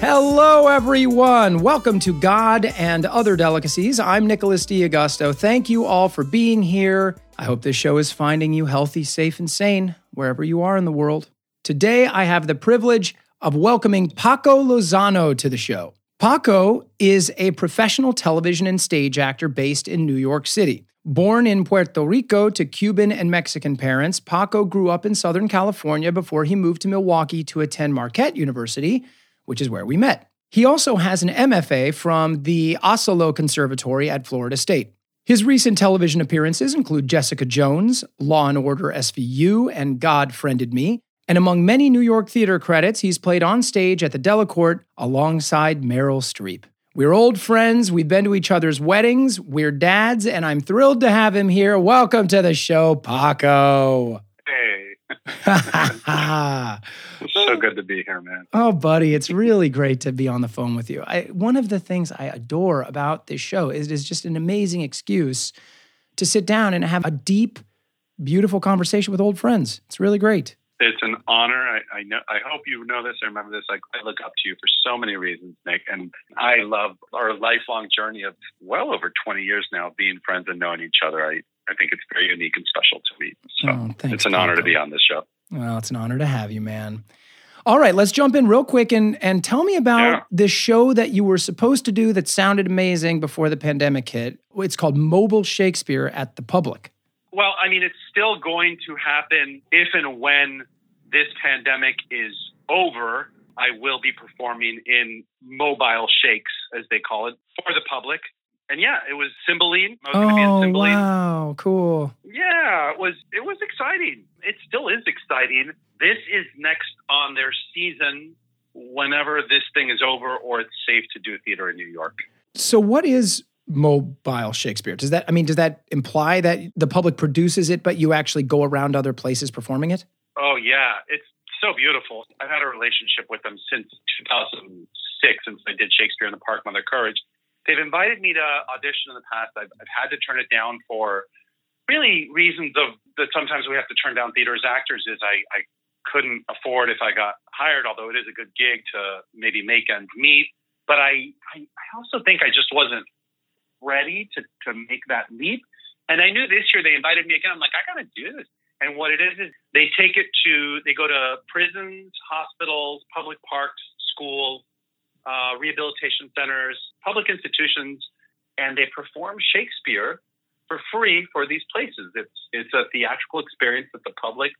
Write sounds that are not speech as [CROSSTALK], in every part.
Hello, everyone. Welcome to God and Other Delicacies. I'm Nicholas D'Augusto. Thank you all for being here. I hope this show is finding you healthy, safe, and sane wherever you are in the world. Today, I have the privilege of welcoming Paco Lozano to the show. Paco is a professional television and stage actor based in New York City. Born in Puerto Rico to Cuban and Mexican parents, Paco grew up in Southern California before he moved to Milwaukee to attend Marquette University which is where we met. He also has an MFA from the Asolo Conservatory at Florida State. His recent television appearances include Jessica Jones, Law and Order SVU, and God Friended Me. And among many New York theater credits, he's played on stage at the Delacorte alongside Meryl Streep. We're old friends. We've been to each other's weddings. We're dads, and I'm thrilled to have him here. Welcome to the show, Paco. Hey. [LAUGHS] so good to be here, man. Oh, buddy, it's really great to be on the phone with you. I, one of the things I adore about this show is it is just an amazing excuse to sit down and have a deep, beautiful conversation with old friends. It's really great. It's an honor. I, I know. I hope you know this. I remember this. I, I look up to you for so many reasons, Nick, and I love our lifelong journey of well over 20 years now being friends and knowing each other. I I think it's very unique and special to me. So oh, thanks, it's an honor to be on this show. Well, it's an honor to have you, man. All right, let's jump in real quick and and tell me about yeah. this show that you were supposed to do that sounded amazing before the pandemic hit. It's called Mobile Shakespeare at the Public. Well, I mean, it's still going to happen if and when this pandemic is over. I will be performing in mobile shakes, as they call it, for the public and yeah, it was Cymbeline. I was oh, Cymbeline. wow, cool. Yeah, it was it was exciting. It still is exciting. This is next on their season whenever this thing is over or it's safe to do theater in New York. So what is mobile Shakespeare? Does that I mean does that imply that the public produces it but you actually go around other places performing it? Oh yeah, it's so beautiful. I've had a relationship with them since 2006 since I did Shakespeare in the Park Mother Courage they've invited me to audition in the past. I've, I've had to turn it down for really reasons of that sometimes we have to turn down theater as actors is I, I couldn't afford if I got hired, although it is a good gig to maybe make ends meet. But I, I, I also think I just wasn't ready to, to make that leap. And I knew this year they invited me again. I'm like, I got to do this. And what it is is they take it to, they go to prisons, hospitals, public parks, schools, uh, rehabilitation centers, public institutions, and they perform Shakespeare for free for these places. It's it's a theatrical experience that the public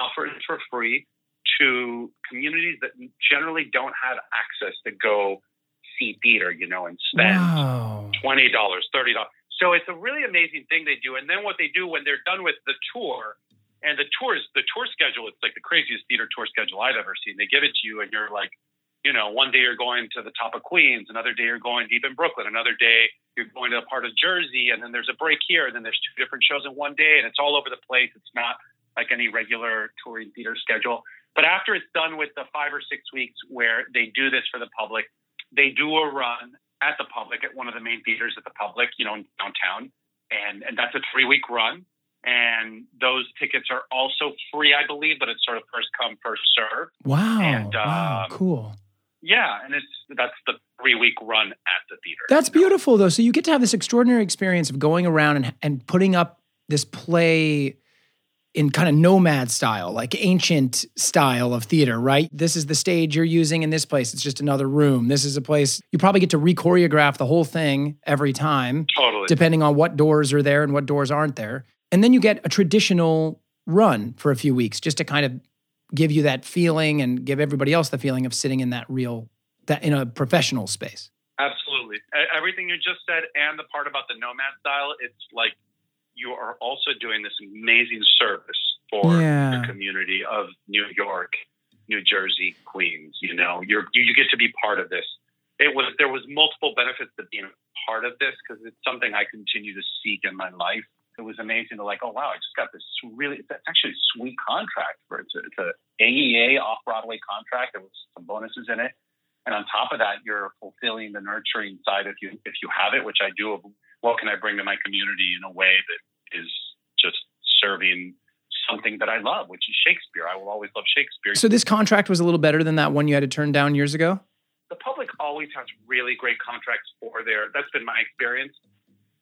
offers for free to communities that generally don't have access to go see theater, you know, and spend wow. twenty dollars, thirty dollars. So it's a really amazing thing they do. And then what they do when they're done with the tour, and the tours, the tour schedule, it's like the craziest theater tour schedule I've ever seen. They give it to you, and you're like, you know, one day you're going to the top of Queens, another day you're going deep in Brooklyn, another day you're going to a part of Jersey, and then there's a break here, and then there's two different shows in one day, and it's all over the place. It's not like any regular touring theater schedule. But after it's done with the five or six weeks where they do this for the public, they do a run at the public at one of the main theaters at the public, you know, in downtown. And, and that's a three week run. And those tickets are also free, I believe, but it's sort of first come, first serve. Wow. And, wow, um, cool yeah, and it's that's the three week run at the theater. That's beautiful though. So you get to have this extraordinary experience of going around and and putting up this play in kind of nomad style, like ancient style of theater, right? This is the stage you're using in this place. It's just another room. This is a place you probably get to re-choreograph the whole thing every time. Totally. Depending on what doors are there and what doors aren't there. And then you get a traditional run for a few weeks just to kind of give you that feeling and give everybody else the feeling of sitting in that real that in a professional space. Absolutely. Everything you just said and the part about the nomad style, it's like you are also doing this amazing service for yeah. the community of New York, New Jersey, Queens. You know, you're you get to be part of this. It was there was multiple benefits to being part of this because it's something I continue to seek in my life it was amazing to like, oh wow, I just got this really, it's actually a sweet contract for it's a, it's a AEA off Broadway contract. There was some bonuses in it, and on top of that, you're fulfilling the nurturing side if you if you have it, which I do. What can I bring to my community in a way that is just serving something that I love, which is Shakespeare. I will always love Shakespeare. So this contract was a little better than that one you had to turn down years ago? The public always has really great contracts for their, that's been my experience.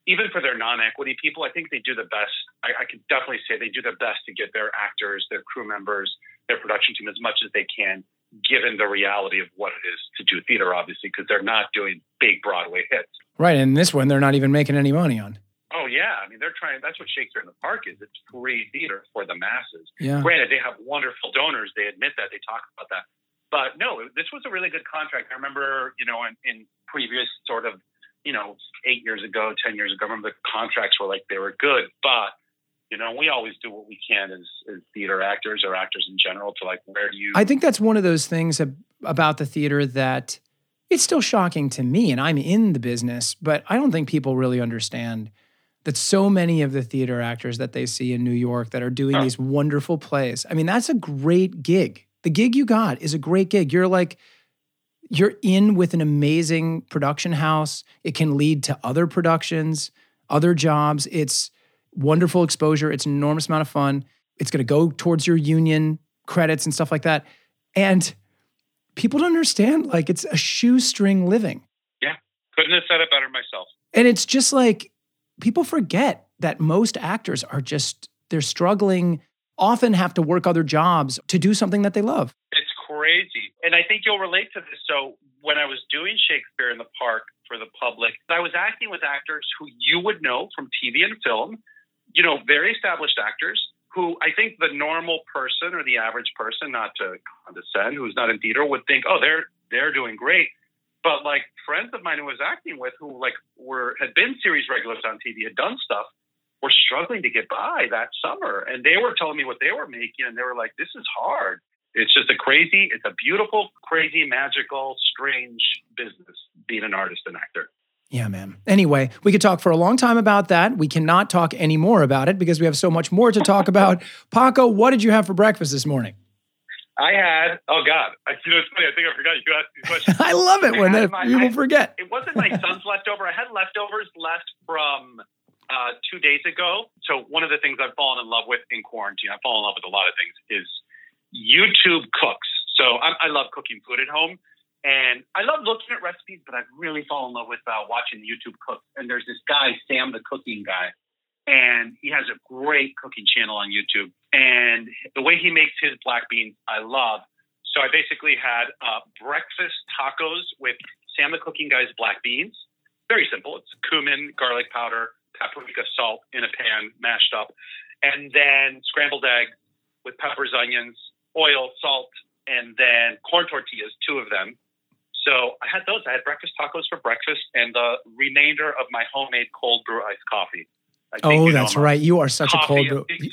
Even for their non equity people, I think they do the best. I, I can definitely say they do their best to get their actors, their crew members, their production team as much as they can, given the reality of what it is to do theater, obviously, because they're not doing big Broadway hits. Right. And this one, they're not even making any money on. Oh yeah, I mean they're trying. That's what Shakespeare in the Park is. It's free theater for the masses. Yeah. Granted, they have wonderful donors. They admit that. They talk about that. But no, this was a really good contract. I remember, you know, in, in previous sort of, you know, eight years ago, ten years ago, I remember the contracts were like they were good, but you know, we always do what we can as, as theater actors or actors in general to like, where do you? I think that's one of those things about the theater that it's still shocking to me, and I'm in the business, but I don't think people really understand that so many of the theater actors that they see in New York that are doing these wonderful plays. I mean, that's a great gig. The gig you got is a great gig. You're like, you're in with an amazing production house. It can lead to other productions, other jobs. It's wonderful exposure. It's an enormous amount of fun. It's going to go towards your union credits and stuff like that. And people don't understand like it's a shoestring living. Yeah. Couldn't have said it better myself. And it's just like people forget that most actors are just they're struggling often have to work other jobs to do something that they love it's crazy and i think you'll relate to this so when i was doing shakespeare in the park for the public i was acting with actors who you would know from tv and film you know very established actors who i think the normal person or the average person not to condescend who's not in theater would think oh they're they're doing great but like friends of mine who was acting with who like were had been series regulars on TV, had done stuff, were struggling to get by that summer. And they were telling me what they were making and they were like, This is hard. It's just a crazy, it's a beautiful, crazy, magical, strange business being an artist and actor. Yeah, man. Anyway, we could talk for a long time about that. We cannot talk any more about it because we have so much more to talk [LAUGHS] about. Paco, what did you have for breakfast this morning? I had, oh God, I, you know, it's funny. I think I forgot you asked these questions. [LAUGHS] I love it when my, people I, forget. It wasn't my son's [LAUGHS] leftover. I had leftovers left from uh, two days ago. So one of the things I've fallen in love with in quarantine, I fall in love with a lot of things, is YouTube cooks. So I, I love cooking food at home. And I love looking at recipes, but I've really fallen in love with uh, watching YouTube cooks. And there's this guy, Sam the Cooking Guy, and he has a great cooking channel on YouTube. And the way he makes his black beans, I love. So I basically had uh, breakfast tacos with Sam the Cooking Guy's black beans. Very simple. It's cumin, garlic powder, paprika, salt in a pan, mashed up, and then scrambled egg with peppers, onions, oil, salt, and then corn tortillas, two of them. So I had those. I had breakfast tacos for breakfast and the remainder of my homemade cold brew iced coffee oh, that's right. You are such a cold.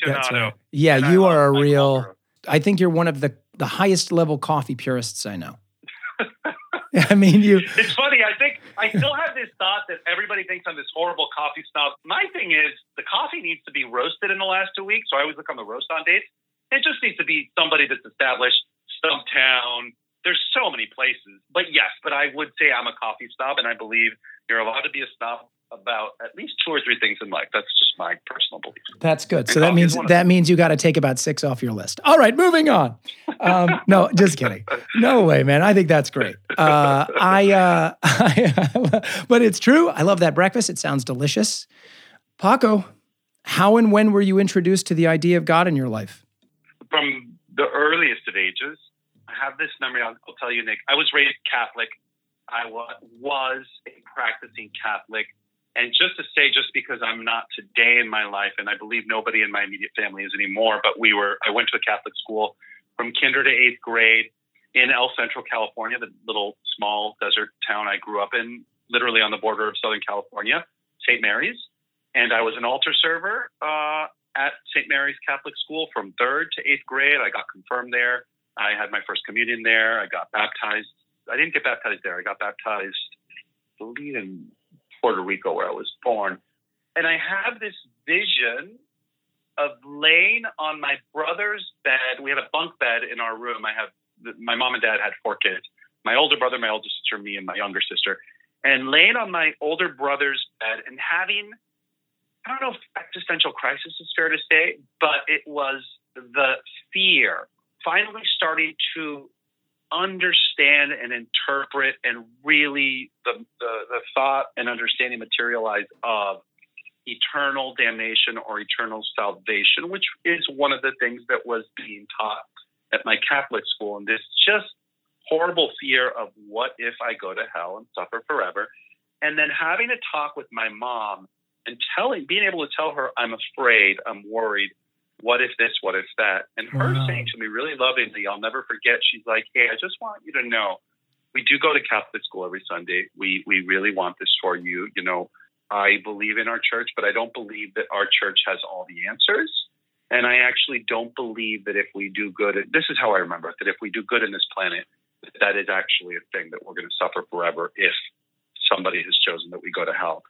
That's right. Yeah, and you are a real. I think you're one of the the highest level coffee purists I know. [LAUGHS] [LAUGHS] I mean, you. It's funny. I think I still have this thought that everybody thinks I'm this horrible coffee snob. My thing is the coffee needs to be roasted in the last two weeks, so I always look on the roast on dates. It just needs to be somebody that's established, Stumptown. There's so many places, but yes, but I would say I'm a coffee snob, and I believe you're allowed to be a snob about at least two or three things in life. That's just my personal belief. That's good. So that means that means you got to take about six off your list. All right, moving on. Um, no, just kidding. No way, man. I think that's great. Uh, I, uh, I [LAUGHS] but it's true. I love that breakfast. It sounds delicious. Paco, how and when were you introduced to the idea of God in your life? From the earliest of ages. I have this memory. I'll, I'll tell you, Nick. I was raised Catholic. I wa- was a practicing Catholic and just to say, just because I'm not today in my life, and I believe nobody in my immediate family is anymore, but we were, I went to a Catholic school from kinder to eighth grade in El Centro, California, the little small desert town I grew up in, literally on the border of Southern California, St. Mary's. And I was an altar server uh, at St. Mary's Catholic School from third to eighth grade. I got confirmed there. I had my first communion there. I got baptized. I didn't get baptized there. I got baptized, I believe, in Puerto Rico, where I was born. And I have this vision of laying on my brother's bed. We had a bunk bed in our room. I have my mom and dad had four kids. My older brother, my older sister, me, and my younger sister. And laying on my older brother's bed and having I don't know if existential crisis is fair to say, but it was the fear finally starting to understand and interpret and really the, the, the thought and understanding materialize of eternal damnation or eternal salvation, which is one of the things that was being taught at my Catholic school. And this just horrible fear of what if I go to hell and suffer forever. And then having a talk with my mom and telling, being able to tell her, I'm afraid, I'm worried. What if this? What if that? And her wow. saying to me really lovingly, I'll never forget, she's like, Hey, I just want you to know we do go to Catholic school every Sunday. We we really want this for you. You know, I believe in our church, but I don't believe that our church has all the answers. And I actually don't believe that if we do good, this is how I remember it, that if we do good in this planet, that is actually a thing that we're going to suffer forever if somebody has chosen that we go to hell.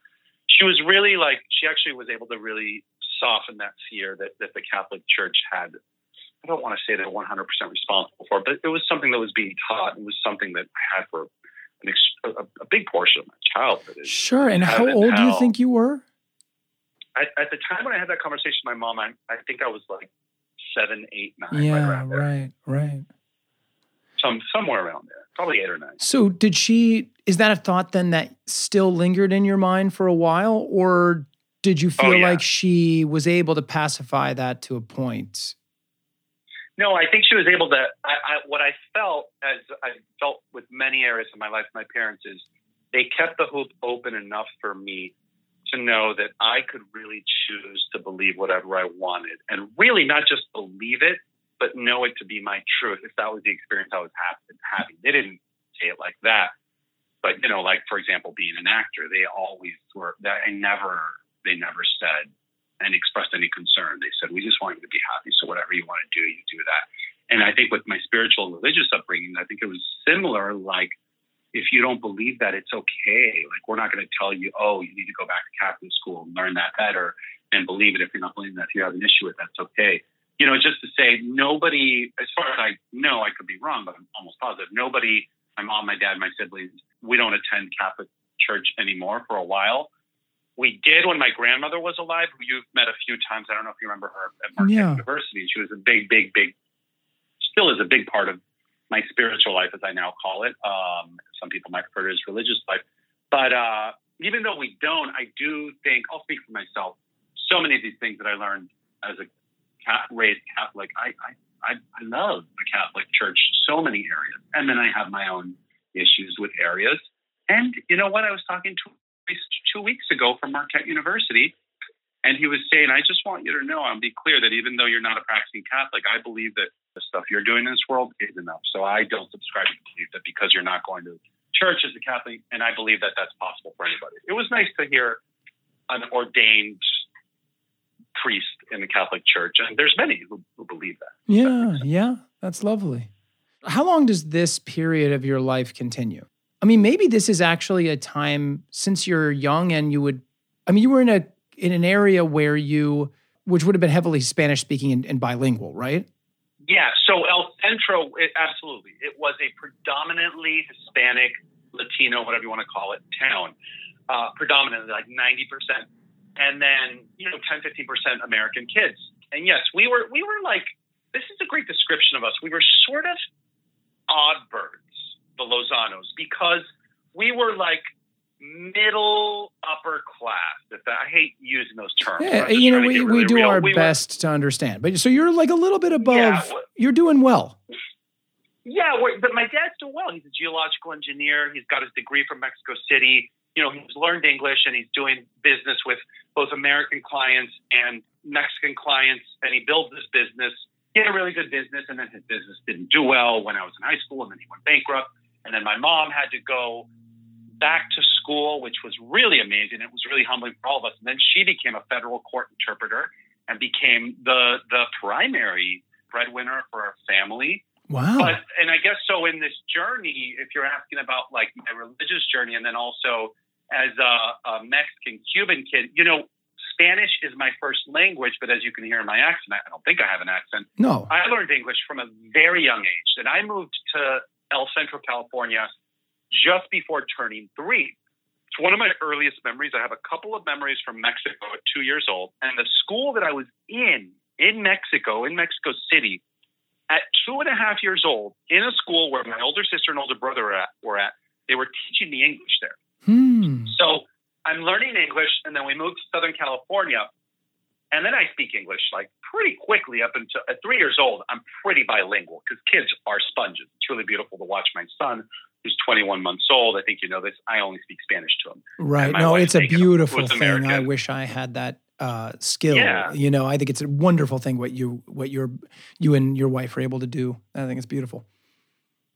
She was really like, she actually was able to really soften that fear that, that the Catholic Church had. I don't want to say they're 100% responsible for, but it was something that was being taught. It was something that I had for an ex- a, a, big portion of my childhood. Sure. And how old do you think you were? At, at, the time when I had that conversation with my mom, I, I think I was like seven, eight, nine. Yeah, right, right, right. Some somewhere around there, probably eight or nine. So, did she? Is that a thought then that still lingered in your mind for a while, or did you oh, feel oh, yeah. like she was able to pacify that to a point? No, I think she was able to. I, I, what I felt, as I felt with many areas of my life, my parents is they kept the hoop open enough for me to know that I could really choose to believe whatever I wanted, and really not just believe it, but know it to be my truth. If that was the experience I was having, they didn't say it like that, but you know, like for example, being an actor, they always were. That I never, they never said and expressed any concern. They said, "We just want you to be happy. So whatever you want to do, you do that." And I think with my spiritual and religious upbringing, I think it was similar. Like, if you don't believe that, it's okay. Like, we're not going to tell you, "Oh, you need to go back to Catholic school and learn that better and believe it." If you're not believing that, if you have an issue with that, it's okay. You know, just to say, nobody, as far as I know, I could be wrong, but I'm almost positive. Nobody, my mom, my dad, my siblings, we don't attend Catholic church anymore for a while we did when my grandmother was alive, who you've met a few times. I don't know if you remember her at Marquette yeah. University. She was a big, big, big, still is a big part of my spiritual life, as I now call it. Um, some people might refer to it as religious life. But uh, even though we don't, I do think, I'll speak for myself, so many of these things that I learned as a raised Catholic, I, I, I, I love the Catholic Church so many areas. And then I have my own issues with areas. And you know what? I was talking to two weeks ago from Marquette University. And he was saying, I just want you to know and be clear that even though you're not a practicing Catholic, I believe that the stuff you're doing in this world is enough. So I don't subscribe to believe that because you're not going to church as a Catholic, and I believe that that's possible for anybody. It was nice to hear an ordained priest in the Catholic Church, and there's many who, who believe that. Yeah, that yeah, that's lovely. How long does this period of your life continue? I mean, maybe this is actually a time since you're young and you would, I mean, you were in a in an area where you, which would have been heavily Spanish speaking and, and bilingual, right? Yeah. So El Centro, it, absolutely, it was a predominantly Hispanic, Latino, whatever you want to call it, town. Uh, predominantly like 90%. And then, you know, 10, 15% American kids. And yes, we were, we were like, this is a great description of us. We were sort of odd birds the Lozanos because we were like middle upper class. I hate using those terms. Yeah, you know, we, really we do real. our we best were, to understand. But so you're like a little bit above. Yeah, you're doing well. Yeah, but my dad's doing well. He's a geological engineer. He's got his degree from Mexico City. You know, he's learned English and he's doing business with both American clients and Mexican clients. And he built this business. He had a really good business, and then his business didn't do well when I was in high school, and then he went bankrupt. And then my mom had to go back to school, which was really amazing. It was really humbling for all of us. And then she became a federal court interpreter and became the the primary breadwinner for our family. Wow. But and I guess so in this journey, if you're asking about like my religious journey and then also as a, a Mexican Cuban kid, you know, Spanish is my first language, but as you can hear in my accent, I don't think I have an accent. No. I learned English from a very young age. And I moved to El Centro, California, just before turning three. It's one of my earliest memories. I have a couple of memories from Mexico at two years old. And the school that I was in, in Mexico, in Mexico City, at two and a half years old, in a school where my older sister and older brother were at, were at they were teaching me English there. Hmm. So I'm learning English, and then we moved to Southern California. And then I speak English like pretty quickly up until at three years old. I'm pretty bilingual because kids are sponges. It's really beautiful to watch my son, who's 21 months old. I think you know this. I only speak Spanish to him. Right. No, it's a beautiful thing. American. I wish I had that uh, skill. Yeah. You know, I think it's a wonderful thing what you what your you and your wife are able to do. I think it's beautiful.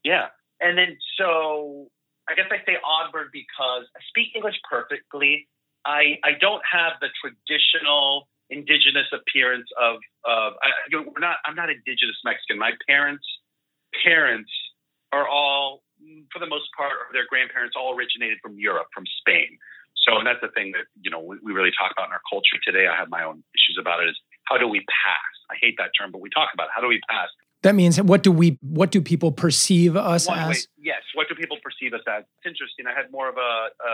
Yeah. And then so I guess I say odd bird because I speak English perfectly. I I don't have the traditional indigenous appearance of of I, we're not I'm not indigenous Mexican. My parents parents are all for the most part or their grandparents all originated from Europe, from Spain. So and that's the thing that you know we, we really talk about in our culture today. I have my own issues about it. Is how do we pass? I hate that term, but we talk about it. how do we pass. That means what do we what do people perceive us One, as? Wait, yes, what do people perceive us as? It's interesting. I had more of a, a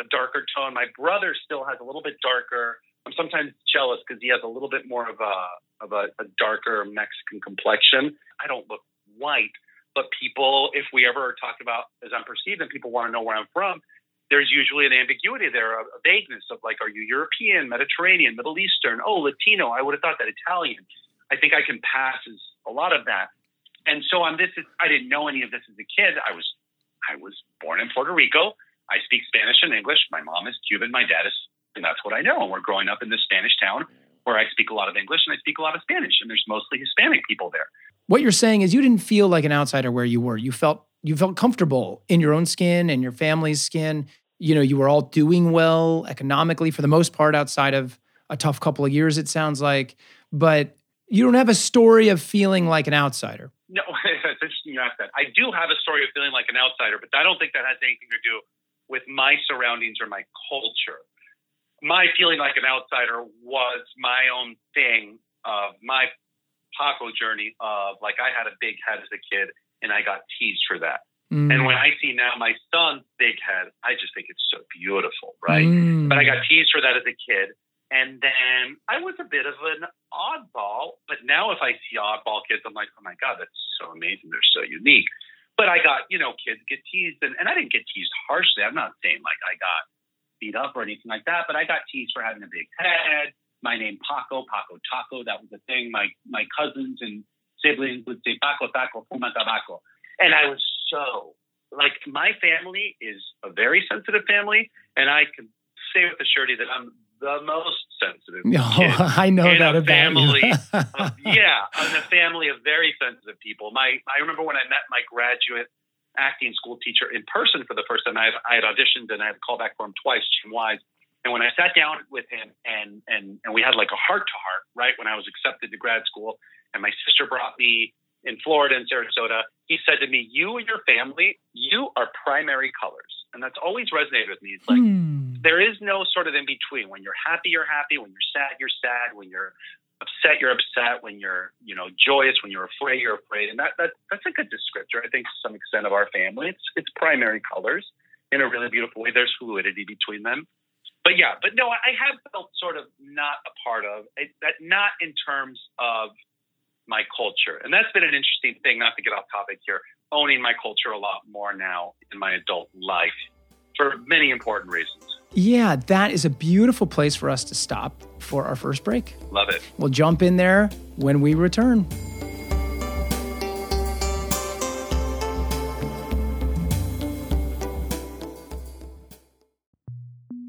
a darker tone. My brother still has a little bit darker I'm sometimes jealous because he has a little bit more of a of a, a darker Mexican complexion. I don't look white, but people, if we ever talk about as I'm perceived, and people want to know where I'm from, there's usually an ambiguity there, a, a vagueness of like, are you European, Mediterranean, Middle Eastern? Oh, Latino. I would have thought that Italian. I think I can pass as a lot of that. And so on this, I didn't know any of this as a kid. I was I was born in Puerto Rico. I speak Spanish and English. My mom is Cuban. My dad is and that's what I know. And we're growing up in this Spanish town where I speak a lot of English and I speak a lot of Spanish, and there's mostly Hispanic people there. What you're saying is you didn't feel like an outsider where you were. You felt you felt comfortable in your own skin and your family's skin. You know, you were all doing well economically for the most part outside of a tough couple of years, it sounds like. But you don't have a story of feeling like an outsider. No, [LAUGHS] it's interesting you ask that. I do have a story of feeling like an outsider, but I don't think that has anything to do with my surroundings or my culture my feeling like an outsider was my own thing of my Paco journey of like I had a big head as a kid and I got teased for that. Mm. And when I see now my son's big head, I just think it's so beautiful, right? Mm. But I got teased for that as a kid. And then I was a bit of an oddball, but now if I see oddball kids, I'm like, oh my God, that's so amazing. They're so unique. But I got, you know, kids get teased and, and I didn't get teased harshly. I'm not saying like I got beat up or anything like that, but I got teased for having a big head. My name Paco, Paco Taco, that was a thing. My my cousins and siblings would say Paco Taco, Fuma Tabaco. And I was so like my family is a very sensitive family, and I can say with the surety that I'm the most sensitive. Oh, [LAUGHS] I know that about family. of, [LAUGHS] yeah, in a family of very sensitive people. My I remember when I met my graduate acting school teacher in person for the first time. I had, I had auditioned and I had a call back for him twice, Jim Wise. And when I sat down with him and and and we had like a heart to heart, right when I was accepted to grad school, and my sister brought me in Florida and Sarasota, he said to me, "You and your family, you are primary colors," and that's always resonated with me. It's like hmm. there is no sort of in between. When you're happy, you're happy. When you're sad, you're sad. When you're upset, you're upset. When you're, you know, joyous, when you're afraid, you're afraid. And that, that that's a good descriptor, I think, to some extent of our family. It's it's primary colors in a really beautiful way. There's fluidity between them. But yeah, but no, I have felt sort of not a part of it, that, not in terms of my culture. And that's been an interesting thing, not to get off topic here, owning my culture a lot more now in my adult life for many important reasons. Yeah, that is a beautiful place for us to stop for our first break. Love it. We'll jump in there when we return.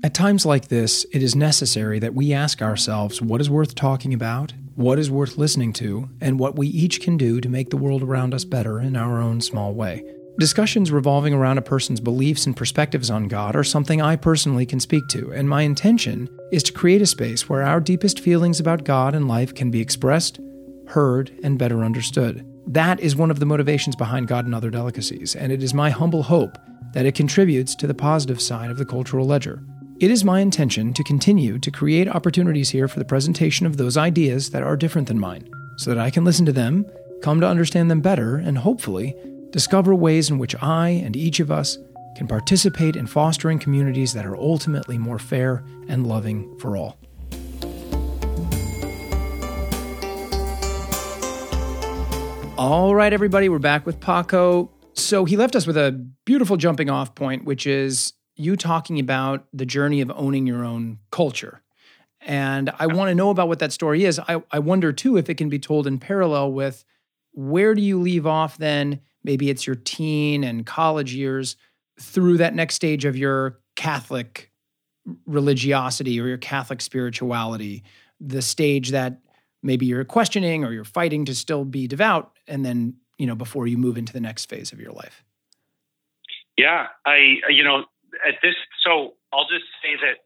At times like this, it is necessary that we ask ourselves what is worth talking about, what is worth listening to, and what we each can do to make the world around us better in our own small way. Discussions revolving around a person's beliefs and perspectives on God are something I personally can speak to, and my intention is to create a space where our deepest feelings about God and life can be expressed, heard, and better understood. That is one of the motivations behind God and Other Delicacies, and it is my humble hope that it contributes to the positive side of the cultural ledger. It is my intention to continue to create opportunities here for the presentation of those ideas that are different than mine, so that I can listen to them, come to understand them better, and hopefully discover ways in which I and each of us can participate in fostering communities that are ultimately more fair and loving for all. All right, everybody, we're back with Paco. So he left us with a beautiful jumping off point, which is you talking about the journey of owning your own culture. And I want to know about what that story is. I, I wonder too if it can be told in parallel with where do you leave off then? Maybe it's your teen and college years through that next stage of your Catholic religiosity or your Catholic spirituality, the stage that maybe you're questioning or you're fighting to still be devout and then you know before you move into the next phase of your life. Yeah i you know at this so i'll just say that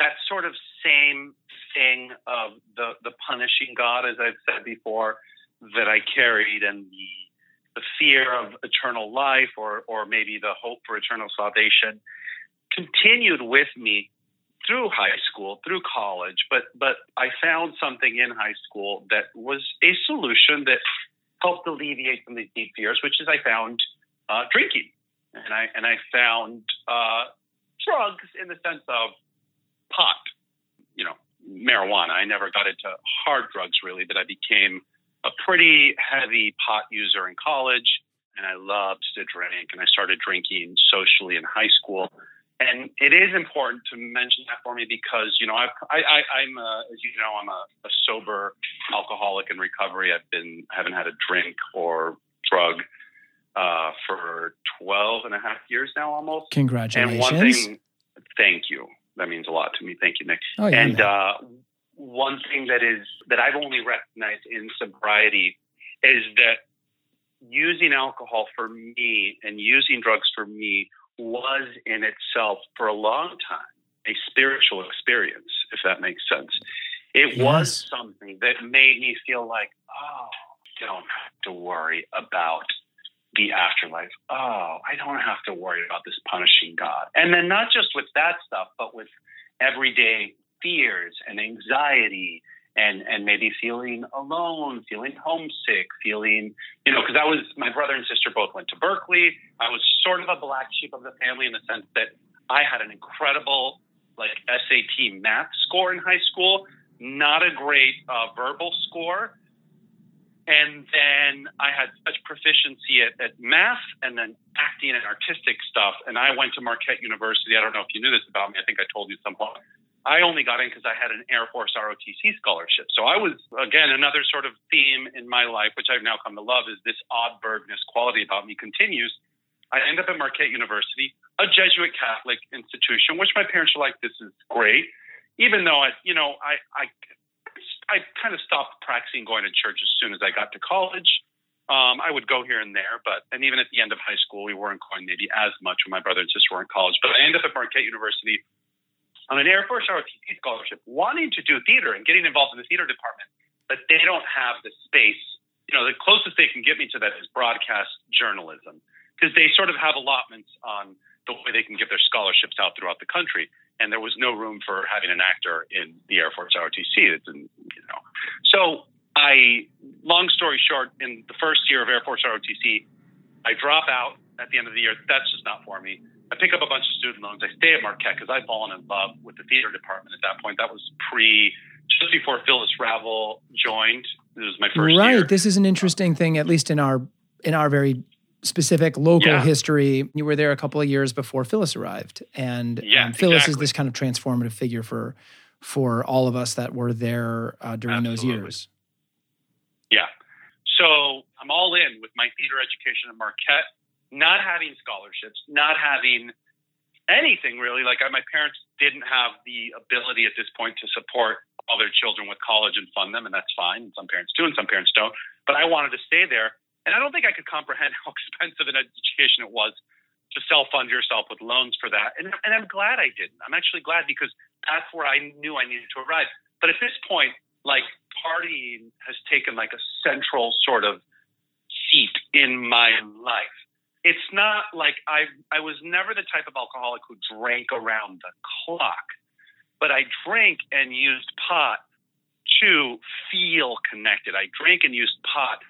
that sort of same thing of the the punishing god as i've said before that i carried and the the fear of eternal life or or maybe the hope for eternal salvation continued with me through high school, through college, but but I found something in high school that was a solution that helped alleviate some of these deep fears, which is I found uh, drinking, and I and I found uh, drugs in the sense of pot, you know, marijuana. I never got into hard drugs really, but I became a pretty heavy pot user in college, and I loved to drink, and I started drinking socially in high school and it is important to mention that for me because you know I've, I, I am as you know I'm a, a, sober alcoholic in recovery. I've been haven't had a drink or drug uh, for 12 and a half years now almost. Congratulations! And one thing, thank you. That means a lot to me. Thank you, Nick. Oh, yeah, and uh, one thing that is that I've only recognized in sobriety is that using alcohol for me and using drugs for me was in itself for a long time a spiritual experience, if that makes sense. It yes. was something that made me feel like, oh, I don't have to worry about the afterlife. Oh, I don't have to worry about this punishing God. And then not just with that stuff, but with everyday fears and anxiety and and maybe feeling alone, feeling homesick, feeling you know because I was my brother and sister both went to Berkeley. I was sort of a black sheep of the family in the sense that I had an incredible like SAT math score in high school, not a great uh, verbal score. And then I had such proficiency at, at math and then acting and artistic stuff. And I went to Marquette University. I don't know if you knew this about me. I think I told you at some point. I only got in because I had an Air Force ROTC scholarship. So I was, again, another sort of theme in my life, which I've now come to love, is this odd Oddbergness quality about me continues. I end up at Marquette University, a Jesuit Catholic institution, which my parents were like, this is great. Even though I, you know, I, I, I kind of stopped practicing going to church as soon as I got to college. Um, I would go here and there, but and even at the end of high school, we weren't going maybe as much when my brother and sister were in college. But I ended up at Marquette University on an Air Force ROTC scholarship, wanting to do theater and getting involved in the theater department, but they don't have the space. You know, the closest they can get me to that is broadcast journalism because they sort of have allotments on the way they can get their scholarships out throughout the country. And there was no room for having an actor in the Air Force ROTC. It didn't, you know. So I, long story short, in the first year of Air Force ROTC, I drop out at the end of the year. That's just not for me. I pick up a bunch of student loans. I stay at Marquette because I'd fallen in love with the theater department at that point. That was pre, just before Phyllis Ravel joined. This was my first right. Year. This is an interesting thing, at least in our in our very specific local yeah. history. You were there a couple of years before Phyllis arrived, and yeah, um, Phyllis exactly. is this kind of transformative figure for for all of us that were there uh, during Absolutely. those years. Yeah. So I'm all in with my theater education at Marquette not having scholarships, not having anything really. Like my parents didn't have the ability at this point to support all their children with college and fund them, and that's fine. And some parents do, and some parents don't. But I wanted to stay there, and I don't think I could comprehend [LAUGHS] how expensive an education it was to self fund yourself with loans for that. And, and I'm glad I didn't. I'm actually glad because that's where I knew I needed to arrive. But at this point, like partying has taken like a central sort of seat in my life it's not like I I was never the type of alcoholic who drank around the clock, but I drank and used pot to feel connected. I drank and used pot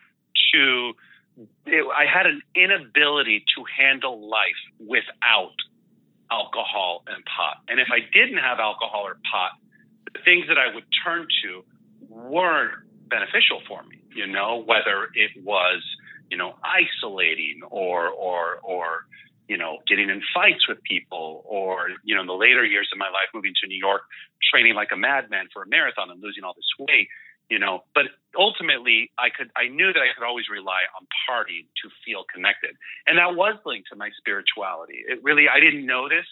to it, I had an inability to handle life without alcohol and pot. And if I didn't have alcohol or pot, the things that I would turn to weren't beneficial for me, you know, whether it was, you know, isolating or or or you know, getting in fights with people or, you know, in the later years of my life moving to New York, training like a madman for a marathon and losing all this weight you know. But ultimately i could i knew that i could always rely on partying to feel connected. And that was linked to my spirituality. It really i didn't notice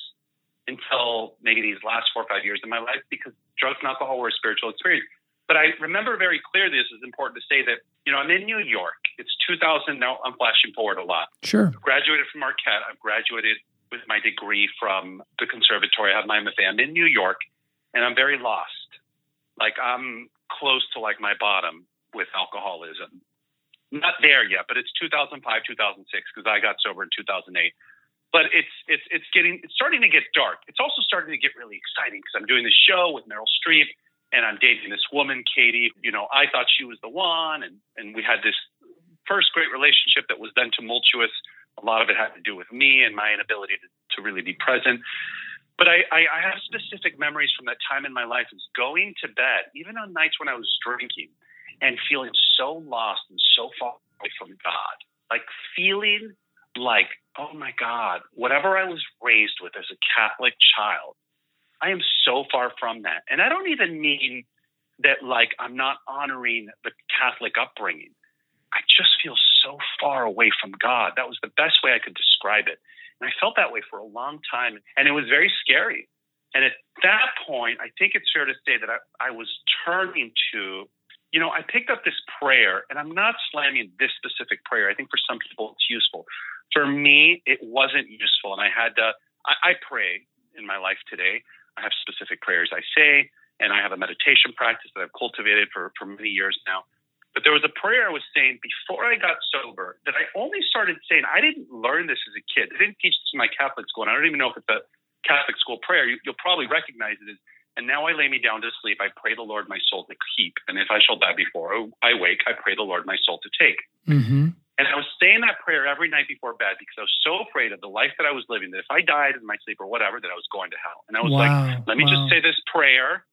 until maybe these last four or five years of my life because drugs and alcohol were a spiritual experience. But i remember very clearly this is important to say that you know i'm in new york. It's 2000 now i'm flashing forward a lot. Sure. I've graduated from marquette. I've graduated with my degree from the conservatory. I have my mfa i'm in new york and i'm very lost. Like I'm close to like my bottom with alcoholism. Not there yet, but it's 2005, 2006 because I got sober in 2008. But it's it's it's getting it's starting to get dark. It's also starting to get really exciting because I'm doing this show with Meryl Streep and I'm dating this woman, Katie. You know, I thought she was the one, and and we had this first great relationship that was then tumultuous. A lot of it had to do with me and my inability to, to really be present. But I, I, I have specific memories from that time in my life is going to bed, even on nights when I was drinking, and feeling so lost and so far away from God. Like feeling like, oh my God, whatever I was raised with as a Catholic child, I am so far from that. And I don't even mean that like I'm not honoring the Catholic upbringing. I just feel so far away from God. That was the best way I could describe it. And I felt that way for a long time. And it was very scary. And at that point, I think it's fair to say that I, I was turning to, you know, I picked up this prayer, and I'm not slamming this specific prayer. I think for some people it's useful. For me, it wasn't useful. And I had to, I, I pray in my life today. I have specific prayers I say, and I have a meditation practice that I've cultivated for, for many years now. But there was a prayer I was saying before I got sober that I only started saying. I didn't learn this as a kid. They didn't teach this in my Catholic school, and I don't even know if it's a Catholic school prayer. You, will probably recognize it as, and now I lay me down to sleep. I pray the Lord my soul to keep. And if I shall die before I wake, I pray the Lord my soul to take. Mm-hmm. And I was saying that prayer every night before bed because I was so afraid of the life that I was living that if I died in my sleep or whatever, that I was going to hell. And I was wow. like, let me wow. just say this prayer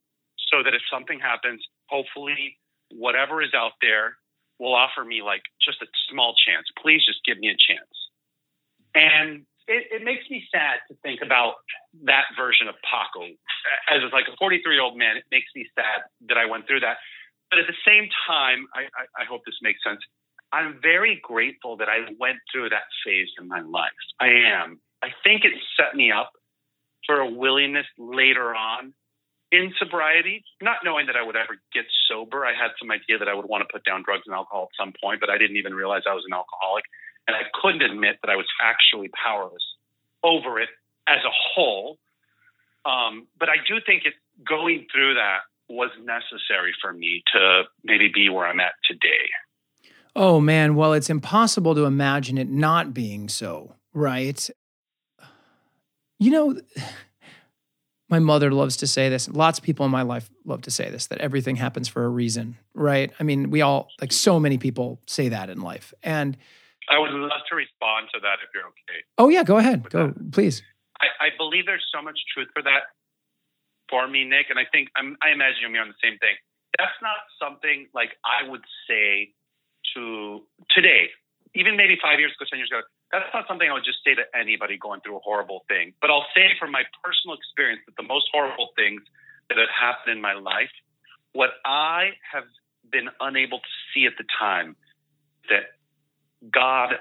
so that if something happens, hopefully whatever is out there will offer me like just a small chance. Please just give me a chance. And it, it makes me sad to think about that version of Paco. As like a 43 year old man, it makes me sad that I went through that. But at the same time, I, I, I hope this makes sense. I'm very grateful that I went through that phase in my life. I am. I think it set me up for a willingness later on in sobriety, not knowing that I would ever get sober. I had some idea that I would want to put down drugs and alcohol at some point, but I didn't even realize I was an alcoholic. And I couldn't admit that I was actually powerless over it as a whole. Um, but I do think it going through that was necessary for me to maybe be where I'm at today. Oh man, well, it's impossible to imagine it not being so, right? You know, [SIGHS] my mother loves to say this. Lots of people in my life love to say this that everything happens for a reason, right? I mean, we all, like so many people say that in life. And I would love to respond to that if you're okay. Oh, yeah, go ahead. Go, that. please. I, I, believe there's so much truth for that for me, Nick. And I think I'm, I imagine you're on the same thing. That's not something like I would say to today, even maybe five years ago, 10 years ago that's not something I would just say to anybody going through a horrible thing. But I'll say from my personal experience that the most horrible things that have happened in my life, what I have been unable to see at the time, that God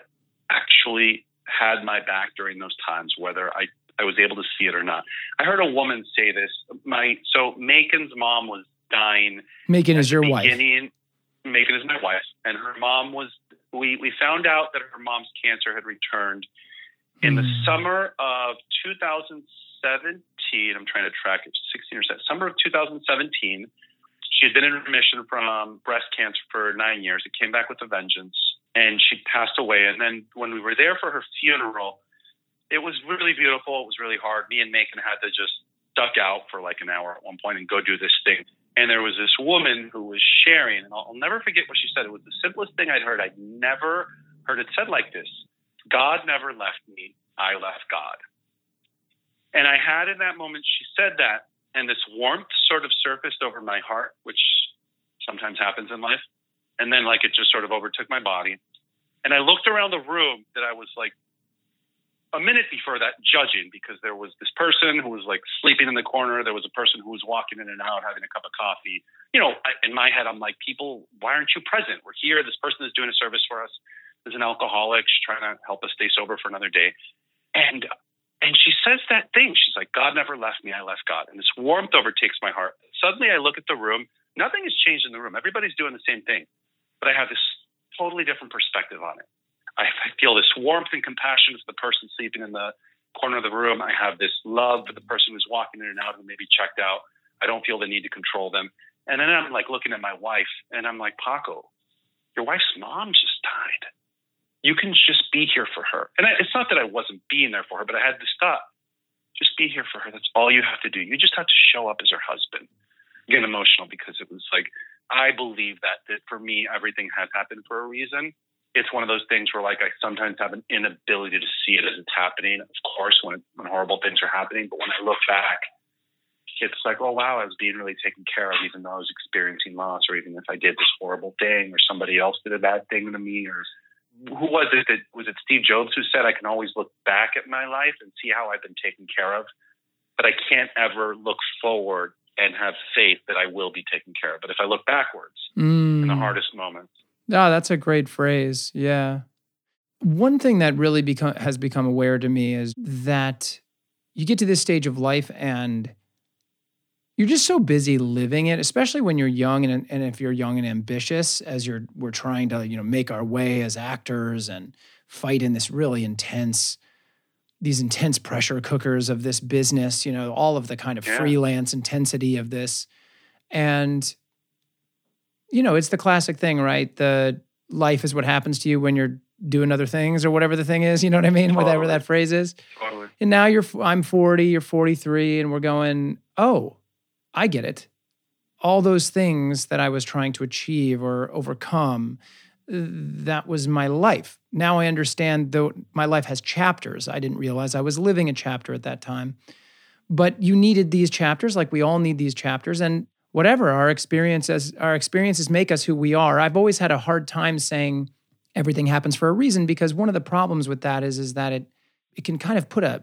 actually had my back during those times, whether I, I was able to see it or not. I heard a woman say this. My so Macon's mom was dying. Macon is your wife. Macon is my wife, and her mom was we, we found out that her mom's cancer had returned in the hmm. summer of 2017. I'm trying to track it, 16 or 17, summer of 2017. She had been in remission from breast cancer for nine years. It came back with a vengeance, and she passed away. And then when we were there for her funeral, it was really beautiful. It was really hard. Me and Macon had to just duck out for like an hour at one point and go do this thing. And there was this woman who was sharing, and I'll, I'll never forget what she said. It was the simplest thing I'd heard. I'd never heard it said like this God never left me, I left God. And I had in that moment, she said that, and this warmth sort of surfaced over my heart, which sometimes happens in life. And then, like, it just sort of overtook my body. And I looked around the room that I was like a minute before that judging because there was this person who was like sleeping in the corner. There was a person who was walking in and out having a cup of coffee. You know, I, in my head, I'm like, people, why aren't you present? We're here. This person is doing a service for us. There's an alcoholic. She's trying to help us stay sober for another day. And and she says that thing. She's like, God never left me. I left God. And this warmth overtakes my heart. Suddenly I look at the room. Nothing has changed in the room. Everybody's doing the same thing. But I have this totally different perspective on it. I, I feel this warmth and compassion for the person sleeping in the corner of the room. I have this love for the person who's walking in and out who may be checked out. I don't feel the need to control them. And then I'm like looking at my wife and I'm like, Paco, your wife's mom just died you can just be here for her. And it's not that I wasn't being there for her, but I had to stop. Just be here for her. That's all you have to do. You just have to show up as her husband. Get emotional because it was like I believe that that for me everything has happened for a reason. It's one of those things where like I sometimes have an inability to see it as it's happening. Of course, when when horrible things are happening, but when I look back, it's like, oh wow, I was being really taken care of, even though I was experiencing loss, or even if I did this horrible thing, or somebody else did a bad thing to me, or who was it that was it Steve Jobs who said I can always look back at my life and see how I've been taken care of, but I can't ever look forward and have faith that I will be taken care of. But if I look backwards mm. in the mm. hardest moments. Oh, that's a great phrase. Yeah. One thing that really become has become aware to me is that you get to this stage of life and you're just so busy living it, especially when you're young and, and if you're young and ambitious, as you're we're trying to you know make our way as actors and fight in this really intense these intense pressure cookers of this business, you know, all of the kind of yeah. freelance intensity of this. And, you know, it's the classic thing, right? The life is what happens to you when you're doing other things or whatever the thing is. You know what I mean? Totally. Whatever that phrase is. Totally. And now you're, I'm 40, you're 43, and we're going, oh, I get it. All those things that I was trying to achieve or overcome, that was my life. Now I understand though my life has chapters. I didn't realize I was living a chapter at that time. But you needed these chapters, like we all need these chapters. And whatever our experiences, our experiences make us who we are. I've always had a hard time saying everything happens for a reason because one of the problems with that is, is that it it can kind of put a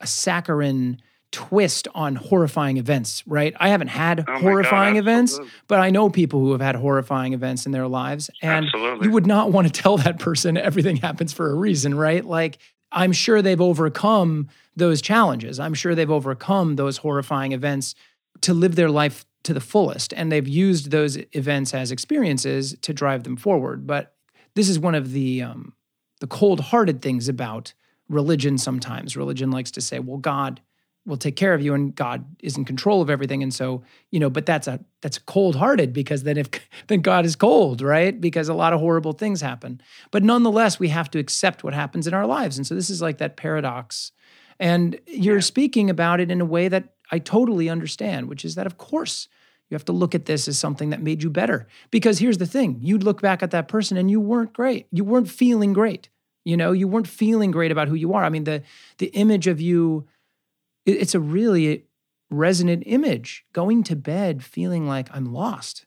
a saccharine twist on horrifying events, right? I haven't had oh horrifying God, events, but I know people who have had horrifying events in their lives. And absolutely. you would not want to tell that person everything happens for a reason, right? Like, I'm sure they've overcome those challenges. I'm sure they've overcome those horrifying events to live their life to the fullest. And they've used those events as experiences to drive them forward. But this is one of the, um, the cold hearted things about religion sometimes. Religion likes to say, well, God, will take care of you and God is in control of everything. And so, you know, but that's a that's cold hearted because then if [LAUGHS] then God is cold, right? Because a lot of horrible things happen. But nonetheless, we have to accept what happens in our lives. And so this is like that paradox. And you're speaking about it in a way that I totally understand, which is that of course you have to look at this as something that made you better. Because here's the thing, you'd look back at that person and you weren't great. You weren't feeling great. You know, you weren't feeling great about who you are. I mean, the the image of you it's a really resonant image. Going to bed feeling like I'm lost.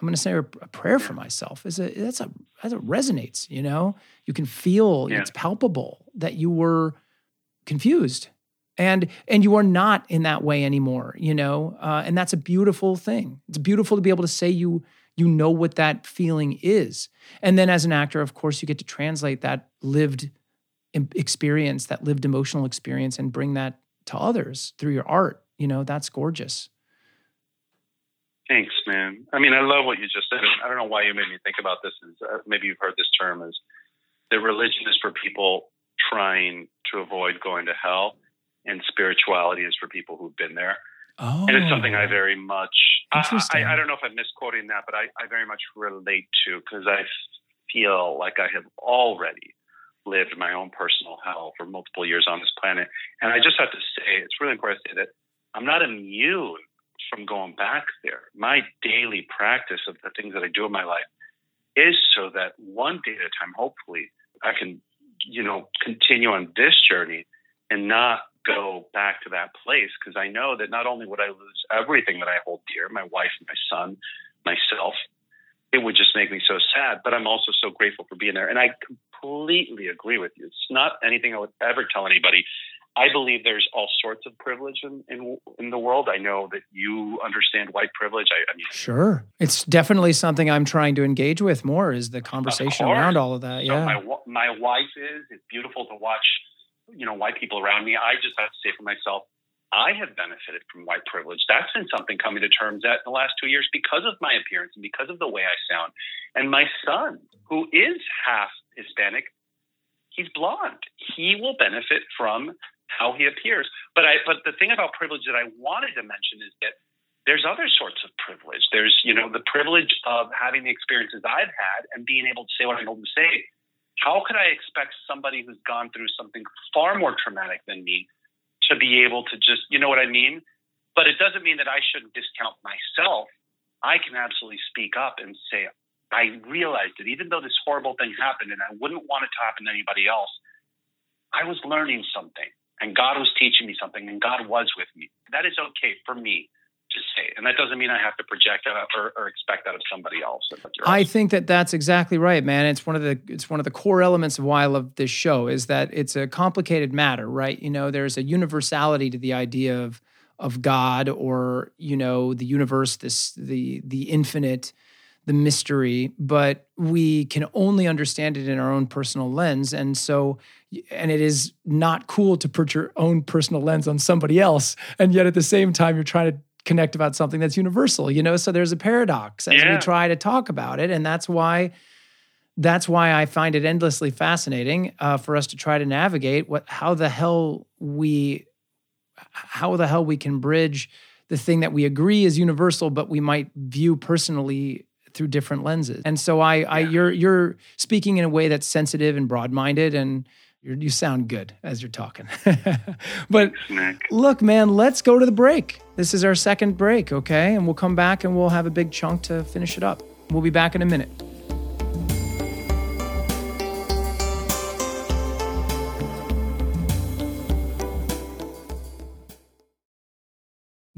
I'm going to say a, prayer for myself. Is a that's a that resonates. You know, you can feel yeah. it's palpable that you were confused, and and you are not in that way anymore. You know, uh, and that's a beautiful thing. It's beautiful to be able to say you you know what that feeling is, and then as an actor, of course, you get to translate that lived experience, that lived emotional experience, and bring that to others through your art. You know, that's gorgeous. Thanks, man. I mean, I love what you just said. I don't know why you made me think about this. Is uh, maybe you've heard this term is that religion is for people trying to avoid going to hell, and spirituality is for people who've been there. Oh, and it's something I oh. very much. I, I, don't know if I'm misquoting that, but I, I very much relate to because I feel like I have already lived my own personal hell for multiple years on this planet. And I just have to say, it's really important to say that I'm not immune from going back there. My daily practice of the things that I do in my life is so that one day at a time, hopefully, I can, you know, continue on this journey and not go back to that place because I know that not only would I lose everything that I hold dear, my wife, my son, myself, it would just make me so sad. But I'm also so grateful for being there. And I completely agree with you. It's not anything I would ever tell anybody. I believe there's all sorts of privilege in, in, in the world. I know that you understand white privilege. I, I, mean, sure, it's definitely something I'm trying to engage with more. Is the conversation around all of that? So yeah, my my wife is. It's beautiful to watch. You know, white people around me. I just have to say for myself, I have benefited from white privilege. That's been something coming to terms at in the last two years because of my appearance and because of the way I sound. And my son, who is half Hispanic, he's blonde. He will benefit from how he appears. But I but the thing about privilege that I wanted to mention is that there's other sorts of privilege. There's, you know, the privilege of having the experiences I've had and being able to say what I'm able to say. How could I expect somebody who's gone through something far more traumatic than me to be able to just, you know what I mean? But it doesn't mean that I shouldn't discount myself. I can absolutely speak up and say, I realized that even though this horrible thing happened and I wouldn't want it to happen to anybody else, I was learning something and God was teaching me something and God was with me. That is okay for me And that doesn't mean I have to project that or, or expect that of somebody else. I think that that's exactly right, man. It's one of the it's one of the core elements of why I love this show is that it's a complicated matter, right? You know, there's a universality to the idea of of God or you know the universe, this the the infinite the mystery, but we can only understand it in our own personal lens. And so, and it is not cool to put your own personal lens on somebody else. And yet at the same time, you're trying to connect about something that's universal, you know? So there's a paradox as yeah. we try to talk about it. And that's why. That's why I find it endlessly fascinating uh, for us to try to navigate what, how the hell we, how the hell we can bridge the thing that we agree is universal, but we might view personally through different lenses. And so I, I you're you're speaking in a way that's sensitive and broad-minded and you sound good as you're talking. [LAUGHS] but look, man, let's go to the break. This is our second break, okay? And we'll come back and we'll have a big chunk to finish it up. We'll be back in a minute.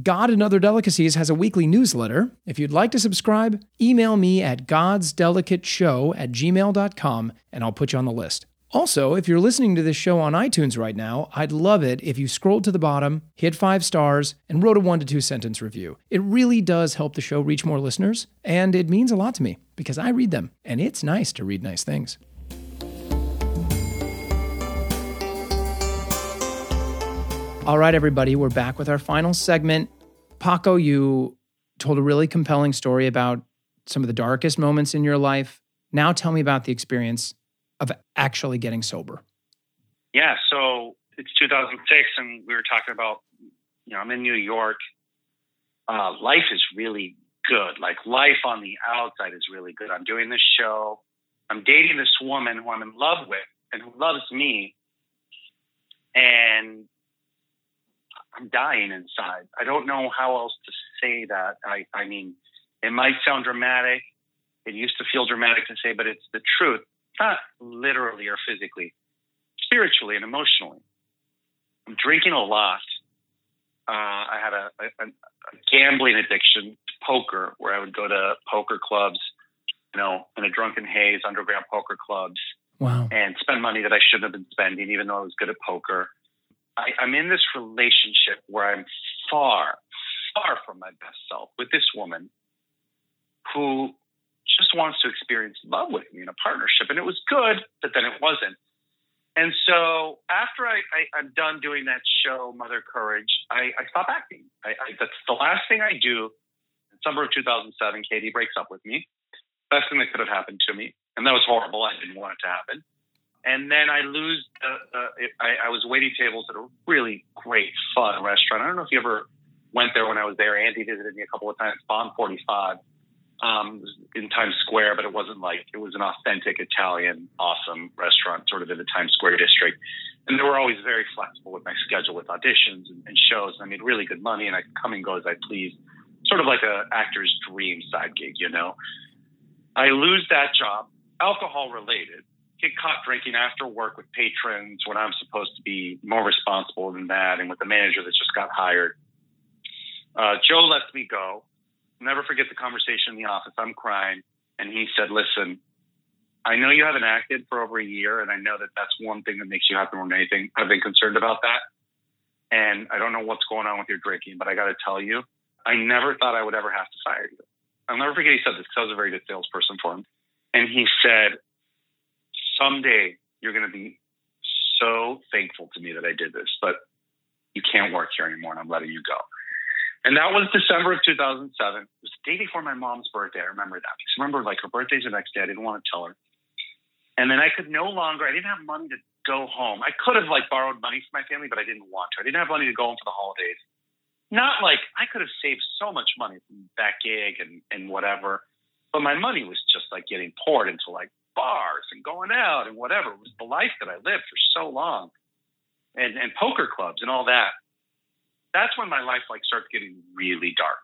God and Other Delicacies has a weekly newsletter. If you'd like to subscribe, email me at godsdelicateshow at gmail.com and I'll put you on the list. Also, if you're listening to this show on iTunes right now, I'd love it if you scrolled to the bottom, hit five stars, and wrote a one to two sentence review. It really does help the show reach more listeners, and it means a lot to me because I read them, and it's nice to read nice things. All right, everybody, we're back with our final segment. Paco, you told a really compelling story about some of the darkest moments in your life. Now tell me about the experience of actually getting sober. Yeah, so it's 2006, and we were talking about, you know, I'm in New York. Uh, life is really good. Like life on the outside is really good. I'm doing this show. I'm dating this woman who I'm in love with and who loves me. And I'm dying inside. I don't know how else to say that. I, I mean, it might sound dramatic. It used to feel dramatic to say, but it's the truth, not literally or physically, spiritually and emotionally. I'm drinking a lot. Uh, I had a, a, a gambling addiction to poker, where I would go to poker clubs, you know, in a drunken haze, underground poker clubs, wow. and spend money that I shouldn't have been spending, even though I was good at poker. I, I'm in this relationship where I'm far, far from my best self with this woman who just wants to experience love with me in a partnership. And it was good, but then it wasn't. And so after I, I, am done doing that show, Mother Courage, I, I stop acting. I, I, that's the last thing I do. In summer of 2007, Katie breaks up with me. Best thing that could have happened to me. And that was horrible. I didn't want it to happen and then I lose. Uh, uh, I, I, was waiting tables at a really great, fun restaurant. I don't know if you ever went there when I was there. Andy visited me a couple of times. Bond Forty Five um, in Times Square, but it wasn't like it was an authentic Italian, awesome restaurant, sort of in the Times Square district. And they were always very flexible with my schedule, with auditions and, and shows. I made really good money, and I could come and go as I pleased. Sort of like an actor's dream side gig, you know. I lose that job, alcohol related get caught drinking after work with patrons when I'm supposed to be more responsible than that, and with the manager that just got hired. Uh, Joe lets me go. Never forget the conversation in the office. I'm crying, and he said, "Listen, I know you haven't acted for over a year, and I know that that's one thing that makes you happy more than anything. I've been concerned about that, and I don't know what's going on with your drinking, but I got to tell you, I never thought I would ever have to fire you. I'll never forget he said this because I was a very good salesperson for him, and he said, someday you're going to be so thankful to me that I did this, but you can't work here anymore, and I'm letting you go." And that was December of 2007. It was the day before my mom's birthday. I remember that because I remember like her birthday's the next day. I didn't want to tell her. And then I could no longer, I didn't have money to go home. I could have like borrowed money from my family, but I didn't want to. I didn't have money to go home for the holidays. Not like I could have saved so much money from that gig and, and whatever, but my money was just like getting poured into like bars and going out and whatever. It was the life that I lived for so long and, and poker clubs and all that. That's when my life like starts getting really dark.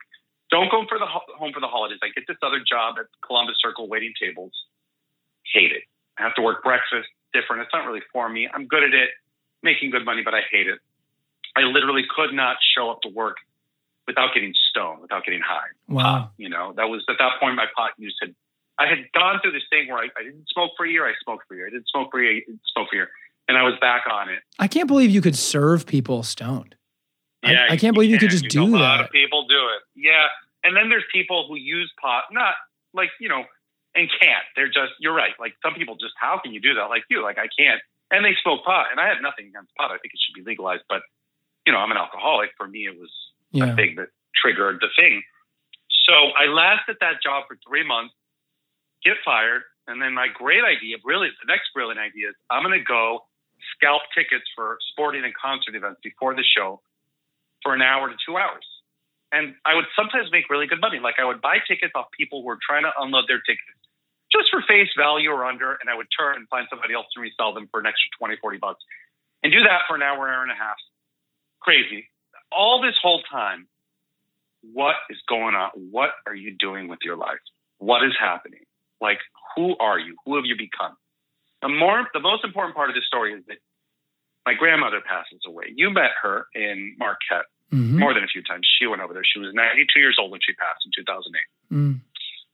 Don't go for the home for the holidays. I get this other job at Columbus Circle waiting tables. Hate it. I have to work breakfast different. It's not really for me. I'm good at it, making good money, but I hate it. I literally could not show up to work without getting stoned, without getting high. Wow. Uh, you know, that was at that point my pot use had I had gone through this thing where I, I didn't smoke for a year, I smoked for a year. I didn't smoke for a year, I didn't smoke for a year. And I was back on it. I can't believe you could serve people stoned. Yeah, I, I can't believe you, you could just do that. A lot of people do it. Yeah. And then there's people who use pot, not like, you know, and can't. They're just, you're right. Like some people just, how can you do that? Like you, like I can't. And they smoke pot. And I have nothing against pot. I think it should be legalized. But, you know, I'm an alcoholic. For me, it was yeah. a thing that triggered the thing. So I lasted that job for three months, get fired. And then my great idea, really, the next brilliant idea is I'm going to go scalp tickets for sporting and concert events before the show for an hour to two hours. And I would sometimes make really good money. Like I would buy tickets off people who were trying to unload their tickets just for face value or under, and I would turn and find somebody else to resell them for an extra 20, 40 bucks and do that for an hour, hour and a half. Crazy. All this whole time, what is going on? What are you doing with your life? What is happening? Like, who are you? Who have you become? The more, the most important part of this story is that my grandmother passes away. You met her in Marquette mm-hmm. more than a few times. She went over there. She was 92 years old when she passed in 2008. Mm.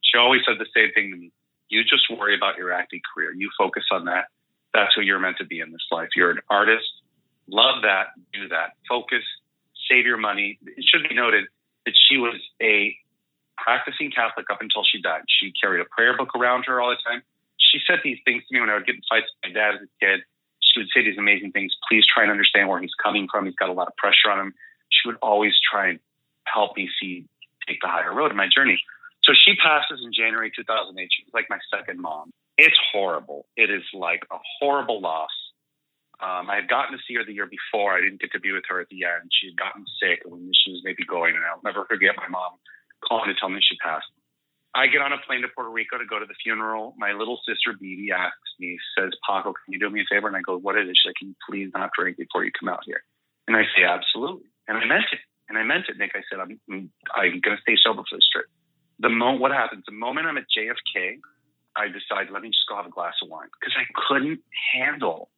She always said the same thing to me. You just worry about your acting career. You focus on that. That's who you're meant to be in this life. You're an artist. Love that. Do that. Focus. Save your money. It should be noted that she was a practicing Catholic up until she died. She carried a prayer book around her all the time. She said these things to me when I would get in fights with my dad as a kid. She would say these amazing things. Please try and understand where he's coming from. He's got a lot of pressure on him. She would always try and help me see, take the higher road in my journey. So she passes in January 2008. She's like my second mom. It's horrible. It is like a horrible loss. Um, I had gotten to see her the year before. I didn't get to be with her at the end. She had gotten sick when she was maybe going, and I'll never forget my mom calling to tell me she passed. I get on a plane to Puerto Rico to go to the funeral. My little sister Bibi asks me, says, Paco, can you do me a favor? And I go, what is it? She's like, can you please not drink before you come out here? And I say, absolutely. And I meant it. And I meant it, Nick. I said, I'm, I'm going to stay sober for this trip the moment what happens the moment I'm at JFK, I decide let me just go have a glass of wine because I couldn't handle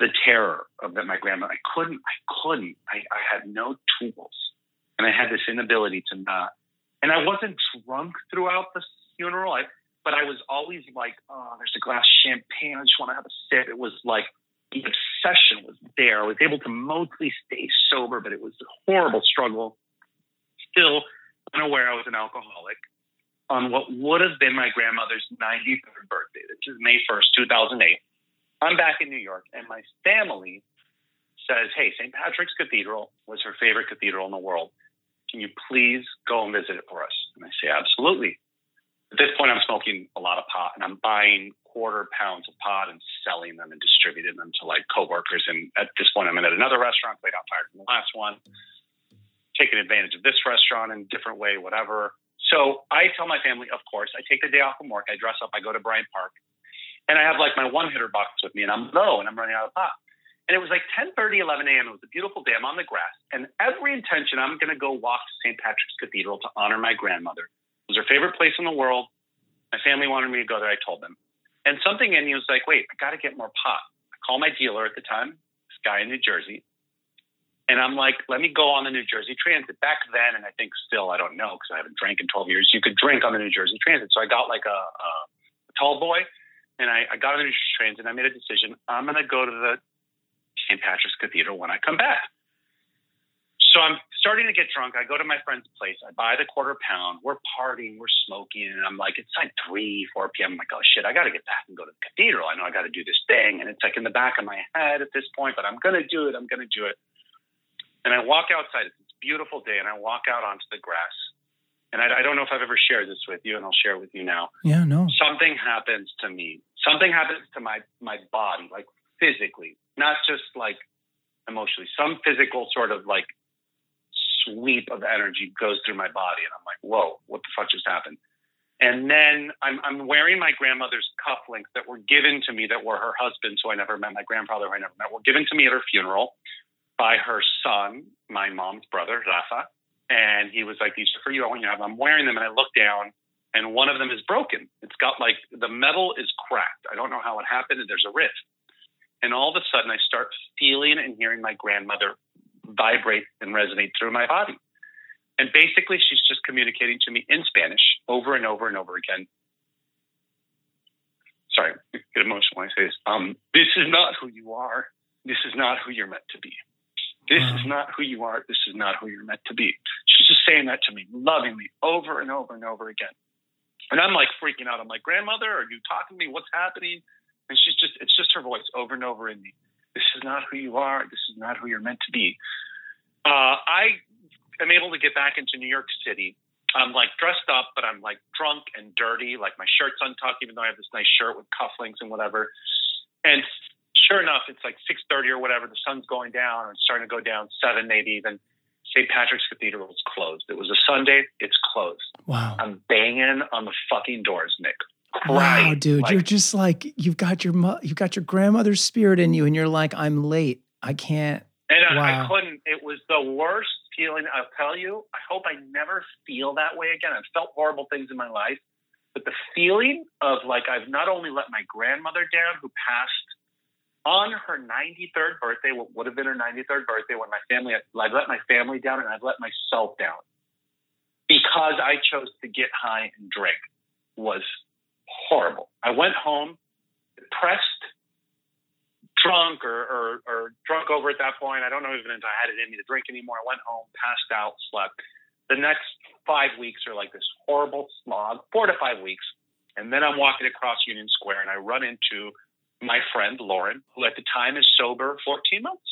the terror of that my grandma. I couldn't. I couldn't. I, I had no tools, and I had this inability to not. And I wasn't drunk throughout the funeral. I, but I was always like, oh, there's a glass of champagne. I just want to have a sip. It was like the obsession was there. I was able to mostly stay sober, but it was a horrible struggle. Still unaware I was an alcoholic on what would have been my grandmother's 93rd birthday. This is May 1st, 2008. I'm back in New York, and my family says, Hey, St. Patrick's Cathedral was her favorite cathedral in the world. Can you please go and visit it for us? And I say, Absolutely. At this point, I'm smoking a lot of pot, and I'm buying quarter pounds of pot and selling them and distributing them to like coworkers. And at this point, I'm in at another restaurant, played got fired from the last one taking advantage of this restaurant in a different way, whatever. So I tell my family, of course, I take the day off from work, I dress up, I go to Bryant Park, and I have like my one hitter box with me, and I'm low and I'm running out of pop. And it was like 10 30, 11 a.m. It was a beautiful day. I'm on the grass, and every intention, I'm going to go walk to St. Patrick's Cathedral to honor my grandmother. It was her favorite place in the world. My family wanted me to go there. I told them. And something in me was like, wait, I got to get more pot. I call my dealer at the time, this guy in New Jersey. And I'm like, let me go on the New Jersey Transit. Back then, and I think still, I don't know because I haven't drank in 12 years, you could drink on the New Jersey Transit. So I got like a, a tall boy and I, I got on the New Jersey Transit and I made a decision. I'm going to go to the St. Patrick's Cathedral when I come back. So I'm starting to get drunk. I go to my friend's place. I buy the quarter pound. We're partying. We're smoking. And I'm like, it's like 3, 4 p.m. I'm like, oh, shit, I got to get back and go to the cathedral. I know I got to do this thing. And it's like in the back of my head at this point, but I'm going to do it. I'm going to do it. And I walk outside. It's a beautiful day. And I walk out onto the grass. And I, I don't know if I've ever shared this with you, and I'll share it with you now. Yeah, no. Something happens to me. Something happens to my, my body, like physically, not just like emotionally. Some physical sort of like sweep of energy goes through my body, and I'm like, whoa, what the fuck just happened? And then I'm, I'm wearing my grandmother's cufflinks that were given to me, that were her husband, so I never met my grandfather, who I never met, were given to me at her funeral by her son, my mom's brother, Rafa. And he was like, These are for you. I want you to have them. I'm wearing them, and I look down, and one of them is broken. It's got like the metal is cracked. I don't know how it happened, and there's a rift. And all of a sudden, I start feeling and hearing my grandmother vibrate and resonate through my body. And basically, she's just communicating to me in Spanish over and over and over again. Sorry, I get emotional when I say this. Um, this is not who you are. This is not who you're meant to be. This is not who you are. This is not who you're meant to be. She's just saying that to me, loving me over and over and over again. And I'm like freaking out. I'm like, grandmother, are you talking to me? What's happening? And she's just, it's just her voice over and over in me. This is not who you are. This is not who you're meant to be. Uh, I am able to get back into New York City. I'm like dressed up, but I'm like drunk and dirty. Like my shirt's untucked, even though I have this nice shirt with cufflinks and whatever. And sure enough, it's like 6:30 or whatever. The sun's going down, or it's starting to go down seven, maybe even. St. Patrick's Cathedral is closed. It was a Sunday. It's closed. Wow. I'm banging on the fucking doors, Nick. Crying. Wow, dude, like, you're just like you've got your mo- you've got your grandmother's spirit in you, and you're like, I'm late. I can't. And wow. I, I couldn't. It was the worst feeling. I'll tell you. I hope I never feel that way again. I've felt horrible things in my life, but the feeling of like I've not only let my grandmother down, who passed on her 93rd birthday, what would have been her 93rd birthday, when my family, I've let my family down and I've let myself down because I chose to get high and drink was horrible. I went home depressed, drunk, or, or, or drunk over at that point. I don't know even if I had it in me to drink anymore. I went home, passed out, slept. The next five weeks are like this horrible slog, four to five weeks. And then I'm walking across Union Square and I run into my friend Lauren, who at the time is sober 14 months,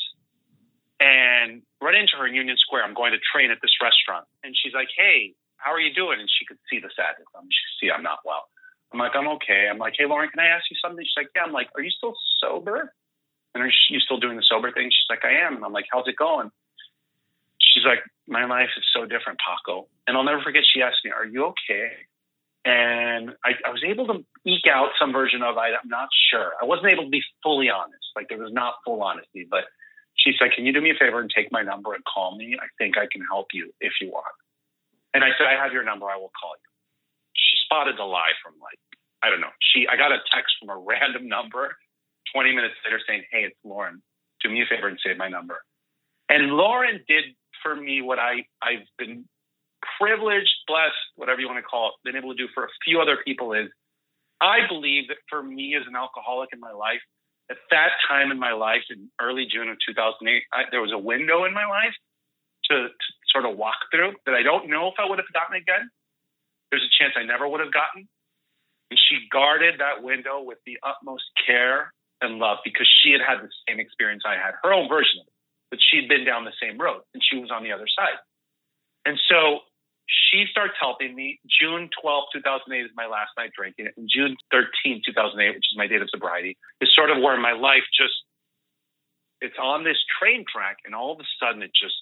and run into her in Union Square. I'm going to train at this restaurant, and she's like, "Hey, how are you doing?" And she could see the sadness. She could see I'm not well. I'm like, "I'm okay." I'm like, "Hey, Lauren, can I ask you something?" She's like, "Yeah." I'm like, "Are you still sober?" And are you still doing the sober thing? She's like, "I am." And I'm like, "How's it going?" She's like, "My life is so different, Paco." And I'll never forget. She asked me, "Are you okay?" and I, I, was able to eke out some version of I, am not sure. I wasn't able to be fully honest. Like there was not full honesty, but she said, "Can you do me a favor and take my number and call me? I think I can help you if you want." And I said, "I have your number. I will call you." Spotted the lie from like I don't know. She I got a text from a [LAUGHS] random number 20 minutes later saying, "Hey, it's Lauren. Do me a favor and save my number." And Lauren did for me what I I've been privileged, blessed, whatever you want to call it, been able to do for a few other people is I believe that for me as an alcoholic in my life, at that time in my life, in early June of 2008, I, there was a window in my life to, to sort of walk through that I don't know if I would have gotten again. There's a chance I never would have gotten. And she guarded that window with the utmost care and love because she had had the same experience I had, her own version of it, but she'd been down the same road and she was on the other side. And so she starts helping me. June 12, 2008 is my last night drinking. And June 13, 2008, which is my date of sobriety, is sort of where my life just, it's on this train track. And all of a sudden it just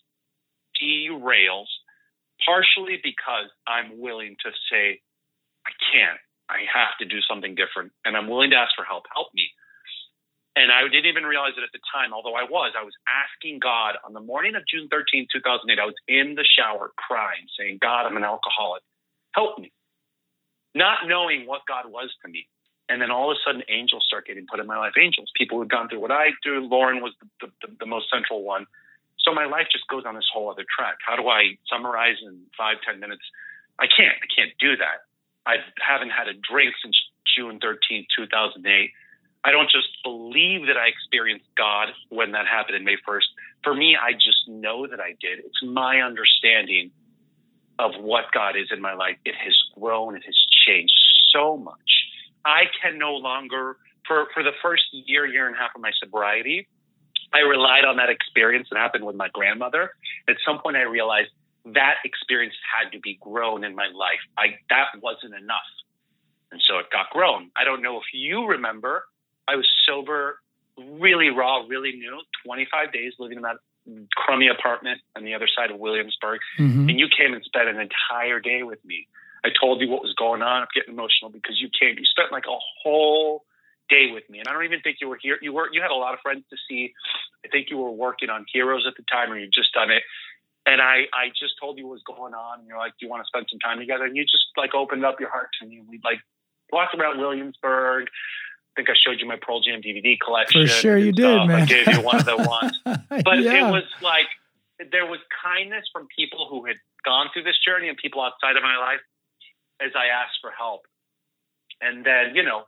derails, partially because I'm willing to say, I can't. I have to do something different. And I'm willing to ask for help. Help me. And I didn't even realize it at the time, although I was. I was asking God on the morning of June 13, 2008. I was in the shower crying, saying, God, I'm an alcoholic. Help me. Not knowing what God was to me. And then all of a sudden, angels start getting put in my life. Angels, people who've gone through what I do. Lauren was the, the, the most central one. So my life just goes on this whole other track. How do I summarize in five, ten minutes? I can't. I can't do that. I haven't had a drink since June 13th, 2008. I don't just believe that I experienced God when that happened in May 1st. For me, I just know that I did. It's my understanding of what God is in my life. It has grown, it has changed so much. I can no longer, for, for the first year, year and a half of my sobriety, I relied on that experience that happened with my grandmother. At some point, I realized that experience had to be grown in my life. I, that wasn't enough. And so it got grown. I don't know if you remember, I was sober, really raw, really new, 25 days living in that crummy apartment on the other side of Williamsburg. Mm-hmm. And you came and spent an entire day with me. I told you what was going on. I'm getting emotional because you came. You spent like a whole day with me, and I don't even think you were here. You were. You had a lot of friends to see. I think you were working on Heroes at the time, or you just done it. And I, I just told you what was going on, and you're like, "Do you want to spend some time together?" And you just like opened up your heart to me. We like walked around Williamsburg. I think I showed you my Pearl Jam DVD collection. For sure, you did, stuff. man. I gave you one of the [LAUGHS] ones, but yeah. it was like there was kindness from people who had gone through this journey and people outside of my life as I asked for help. And then, you know,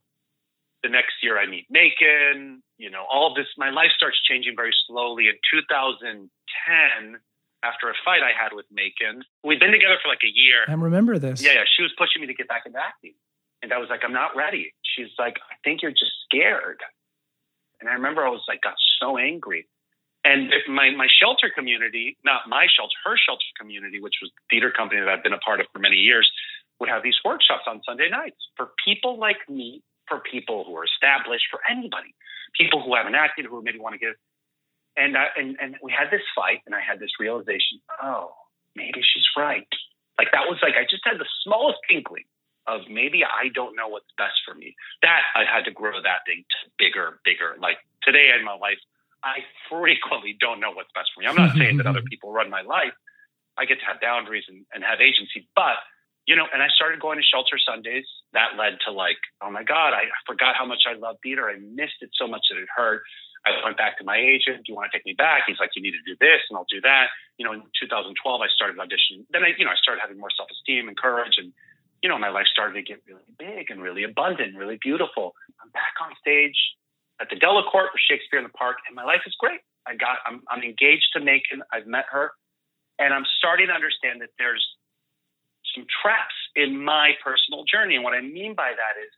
the next year I meet Macon, you know, all this, my life starts changing very slowly. In 2010, after a fight I had with Macon, we'd been together for like a year. I remember this. Yeah, yeah. She was pushing me to get back into acting. And I was like, I'm not ready. She's like, I think you're just scared. And I remember I was like, got so angry. And my, my shelter community, not my shelter, her shelter community, which was the theater company that I've been a part of for many years, would have these workshops on Sunday nights for people like me, for people who are established, for anybody, people who haven't acted, who maybe want to give. And, uh, and and we had this fight, and I had this realization: oh, maybe she's right. Like that was like I just had the smallest inkling of maybe I don't know what's best for me. That I had to grow that thing to bigger, bigger. Like today in my life, I frequently don't know what's best for me. I'm not saying that other [LAUGHS] people run my life. I get to have boundaries and, and have agency, but you know, and I started going to shelter Sundays. That led to like, oh my God, I forgot how much I love theater. I missed it so much that it hurt. I went back to my agent. Do you want to take me back? He's like, you need to do this, and I'll do that. You know, in 2012, I started auditioning. Then I, you know, I started having more self-esteem and courage, and you know, my life started to get really big and really abundant, really beautiful. I'm back on stage at the Delacorte for Shakespeare in the Park, and my life is great. I got, I'm, I'm engaged to Macon. I've met her, and I'm starting to understand that there's some traps in my personal journey. And what I mean by that is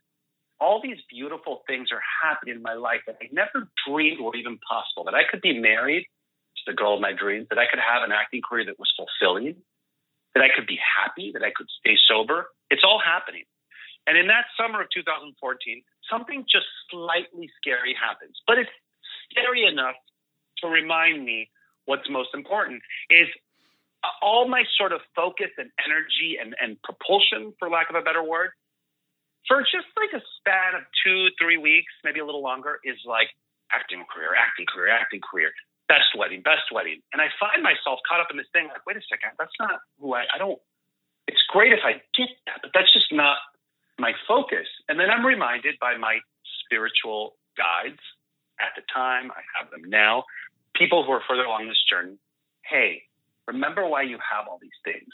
all these beautiful things are happening in my life that I never dreamed were even possible. That I could be married to the girl of my dreams, that I could have an acting career that was fulfilling, that I could be happy, that I could stay sober. It's all happening. And in that summer of 2014, something just slightly scary happens. But it's scary enough to remind me what's most important is all my sort of focus and energy and, and propulsion, for lack of a better word, for just like a span of two, three weeks, maybe a little longer, is like acting career, acting career, acting career, best wedding, best wedding. And I find myself caught up in this thing like, wait a second, that's not who I, I don't, it's great if I get that, but that's just not my focus. And then I'm reminded by my spiritual guides at the time, I have them now, people who are further along this journey, hey, remember why you have all these things.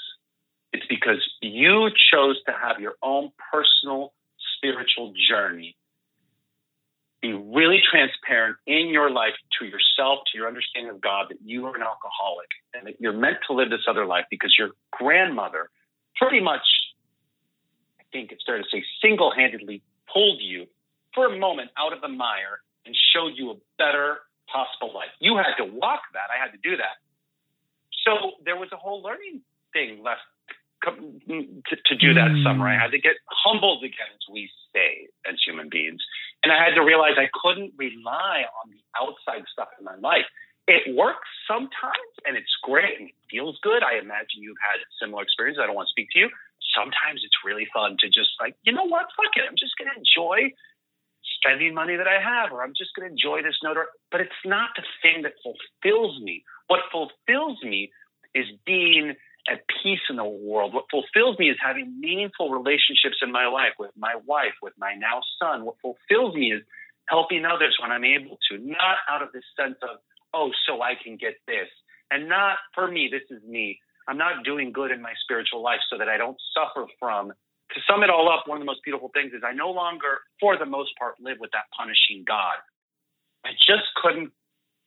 It's because you chose to have your own personal spiritual journey. Be really transparent in your life to yourself, to your understanding of God, that you are an alcoholic and that you're meant to live this other life because your grandmother pretty much, I think it's fair to say, single handedly pulled you for a moment out of the mire and showed you a better possible life. You had to walk that. I had to do that. So there was a whole learning thing left to, to do that mm. summer. I had to get humbled again, as we say as human beings. And I had to realize I couldn't rely on the outside stuff in my life. It works sometimes and it's great and it feels good. I imagine you've had similar experiences. I don't want to speak to you. Sometimes it's really fun to just like, you know what? Fuck it. I'm just going to enjoy spending money that I have, or I'm just going to enjoy this note. But it's not the thing that fulfills me. What fulfills me is being at peace in the world. What fulfills me is having meaningful relationships in my life with my wife, with my now son. What fulfills me is helping others when I'm able to, not out of this sense of, oh, so I can get this. And not for me, this is me. I'm not doing good in my spiritual life so that I don't suffer from. To sum it all up, one of the most beautiful things is I no longer, for the most part, live with that punishing God. I just couldn't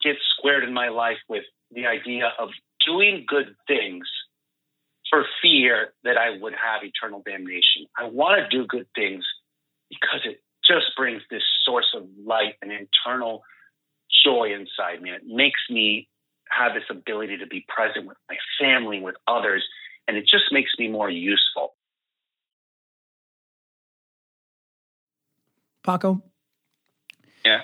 get squared in my life with the idea of doing good things for fear that I would have eternal damnation. I want to do good things because it just brings this source of light and internal joy inside me. It makes me have this ability to be present with my family, with others, and it just makes me more useful. Paco? Yeah.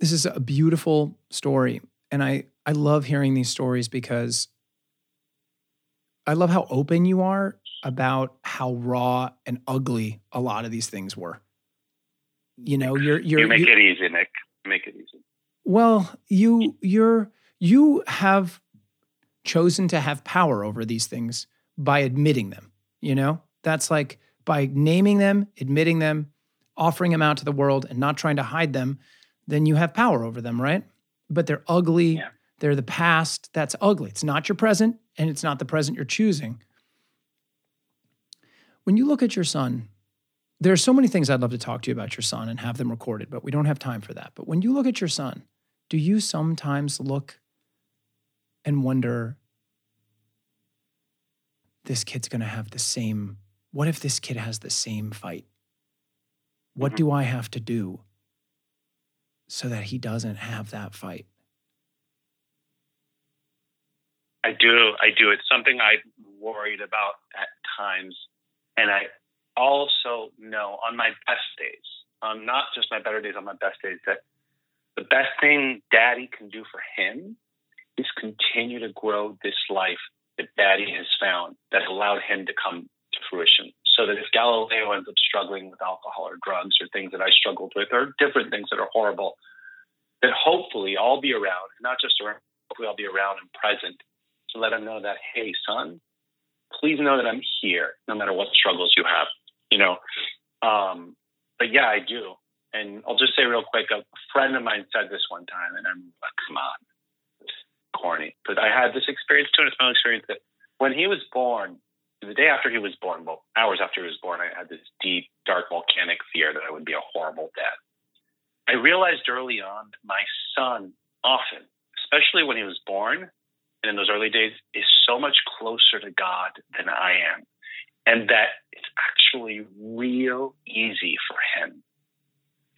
This is a beautiful story. And I, I love hearing these stories because I love how open you are about how raw and ugly a lot of these things were. You know, you're you're you make you, it easy, Nick. Make it easy. Well, you you're you have chosen to have power over these things by admitting them. You know, that's like by naming them, admitting them, offering them out to the world, and not trying to hide them. Then you have power over them, right? But they're ugly. Yeah. They're the past. That's ugly. It's not your present, and it's not the present you're choosing. When you look at your son, there are so many things I'd love to talk to you about your son and have them recorded, but we don't have time for that. But when you look at your son, do you sometimes look and wonder, this kid's going to have the same, what if this kid has the same fight? What mm-hmm. do I have to do so that he doesn't have that fight? I do. I do. It's something I'm worried about at times and I also know on my best days, on not just my better days, on my best days, that the best thing daddy can do for him is continue to grow this life that daddy has found that allowed him to come to fruition. So that if Galileo ends up struggling with alcohol or drugs or things that I struggled with or different things that are horrible, that hopefully I'll be around, not just around, hopefully I'll be around and present to let him know that, hey, son, please know that I'm here no matter what struggles you have, you know. Um, but yeah, I do. And I'll just say real quick, a friend of mine said this one time, and I'm like, come on, it's corny. But I had this experience too, and it's my experience that when he was born, the day after he was born, well, hours after he was born, I had this deep, dark, volcanic fear that I would be a horrible dad. I realized early on my son often, especially when he was born, and in those early days is so much closer to God than I am. And that it's actually real easy for him.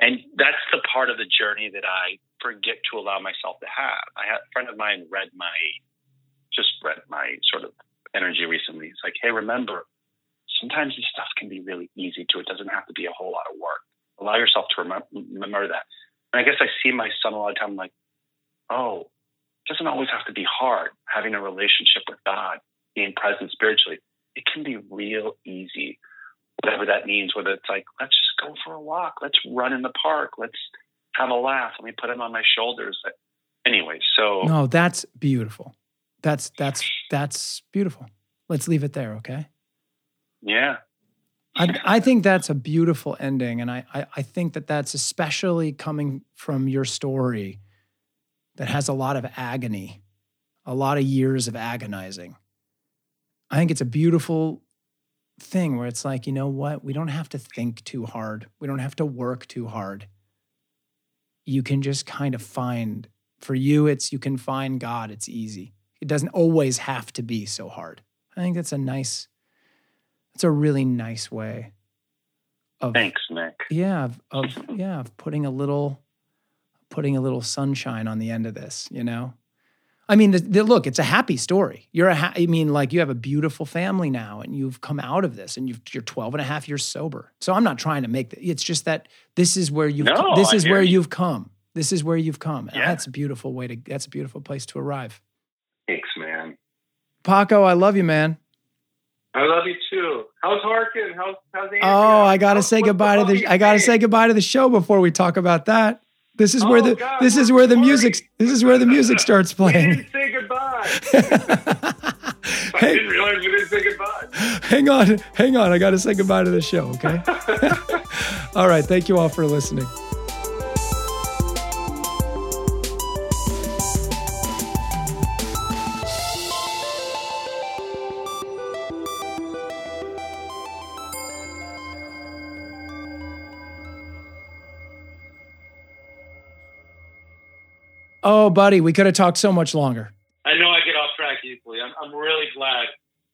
And that's the part of the journey that I forget to allow myself to have. I had a friend of mine read my, just read my sort of energy recently. It's like, hey, remember, sometimes this stuff can be really easy too. It doesn't have to be a whole lot of work. Allow yourself to remember, remember that. And I guess I see my son a lot of time like, oh, it doesn't always have to be hard. Having a relationship with God, being present spiritually, it can be real easy. Whatever that means, whether it's like, let's just go for a walk, let's run in the park, let's have a laugh, let me put him on my shoulders. Anyway, so no, that's beautiful. That's that's that's beautiful. Let's leave it there, okay? Yeah. I, I think that's a beautiful ending. And I, I, I think that that's especially coming from your story that has a lot of agony, a lot of years of agonizing. I think it's a beautiful thing where it's like, you know what? We don't have to think too hard. We don't have to work too hard. You can just kind of find, for you, it's you can find God. It's easy. It doesn't always have to be so hard. I think that's a nice, it's a really nice way of. Thanks, Nick. Yeah. Of, of [LAUGHS] yeah, of putting a little putting a little sunshine on the end of this, you know? I mean, the, the, look, it's a happy story. You're a, ha- I mean, like you have a beautiful family now and you've come out of this and you are 12 and a half years sober. So I'm not trying to make the, it's just that this is where you've, no, this is where you. have come. This is where you've come. Yeah. That's a beautiful way to, that's a beautiful place to arrive. Thanks, man. Paco, I love you, man. I love you too. How's Harkin? How's, how's Andrea? Oh, I got to say goodbye to the, I got to say goodbye to the show before we talk about that. This is where oh, the God, this is where the music this is where the music starts [LAUGHS] playing. say goodbye. [LAUGHS] I hey, didn't realize we didn't say goodbye. hang on, hang on. I got to say goodbye to the show, okay? [LAUGHS] all right. Thank you all for listening. Oh, buddy, we could have talked so much longer. I know I get off track easily. I'm, I'm really glad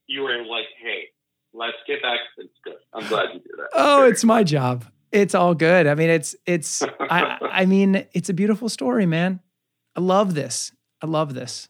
you were like, hey, let's get back. It's good. I'm glad you did that. Oh, it's my job. It's all good. I mean, it's it's I I mean, it's a beautiful story, man. I love this. I love this.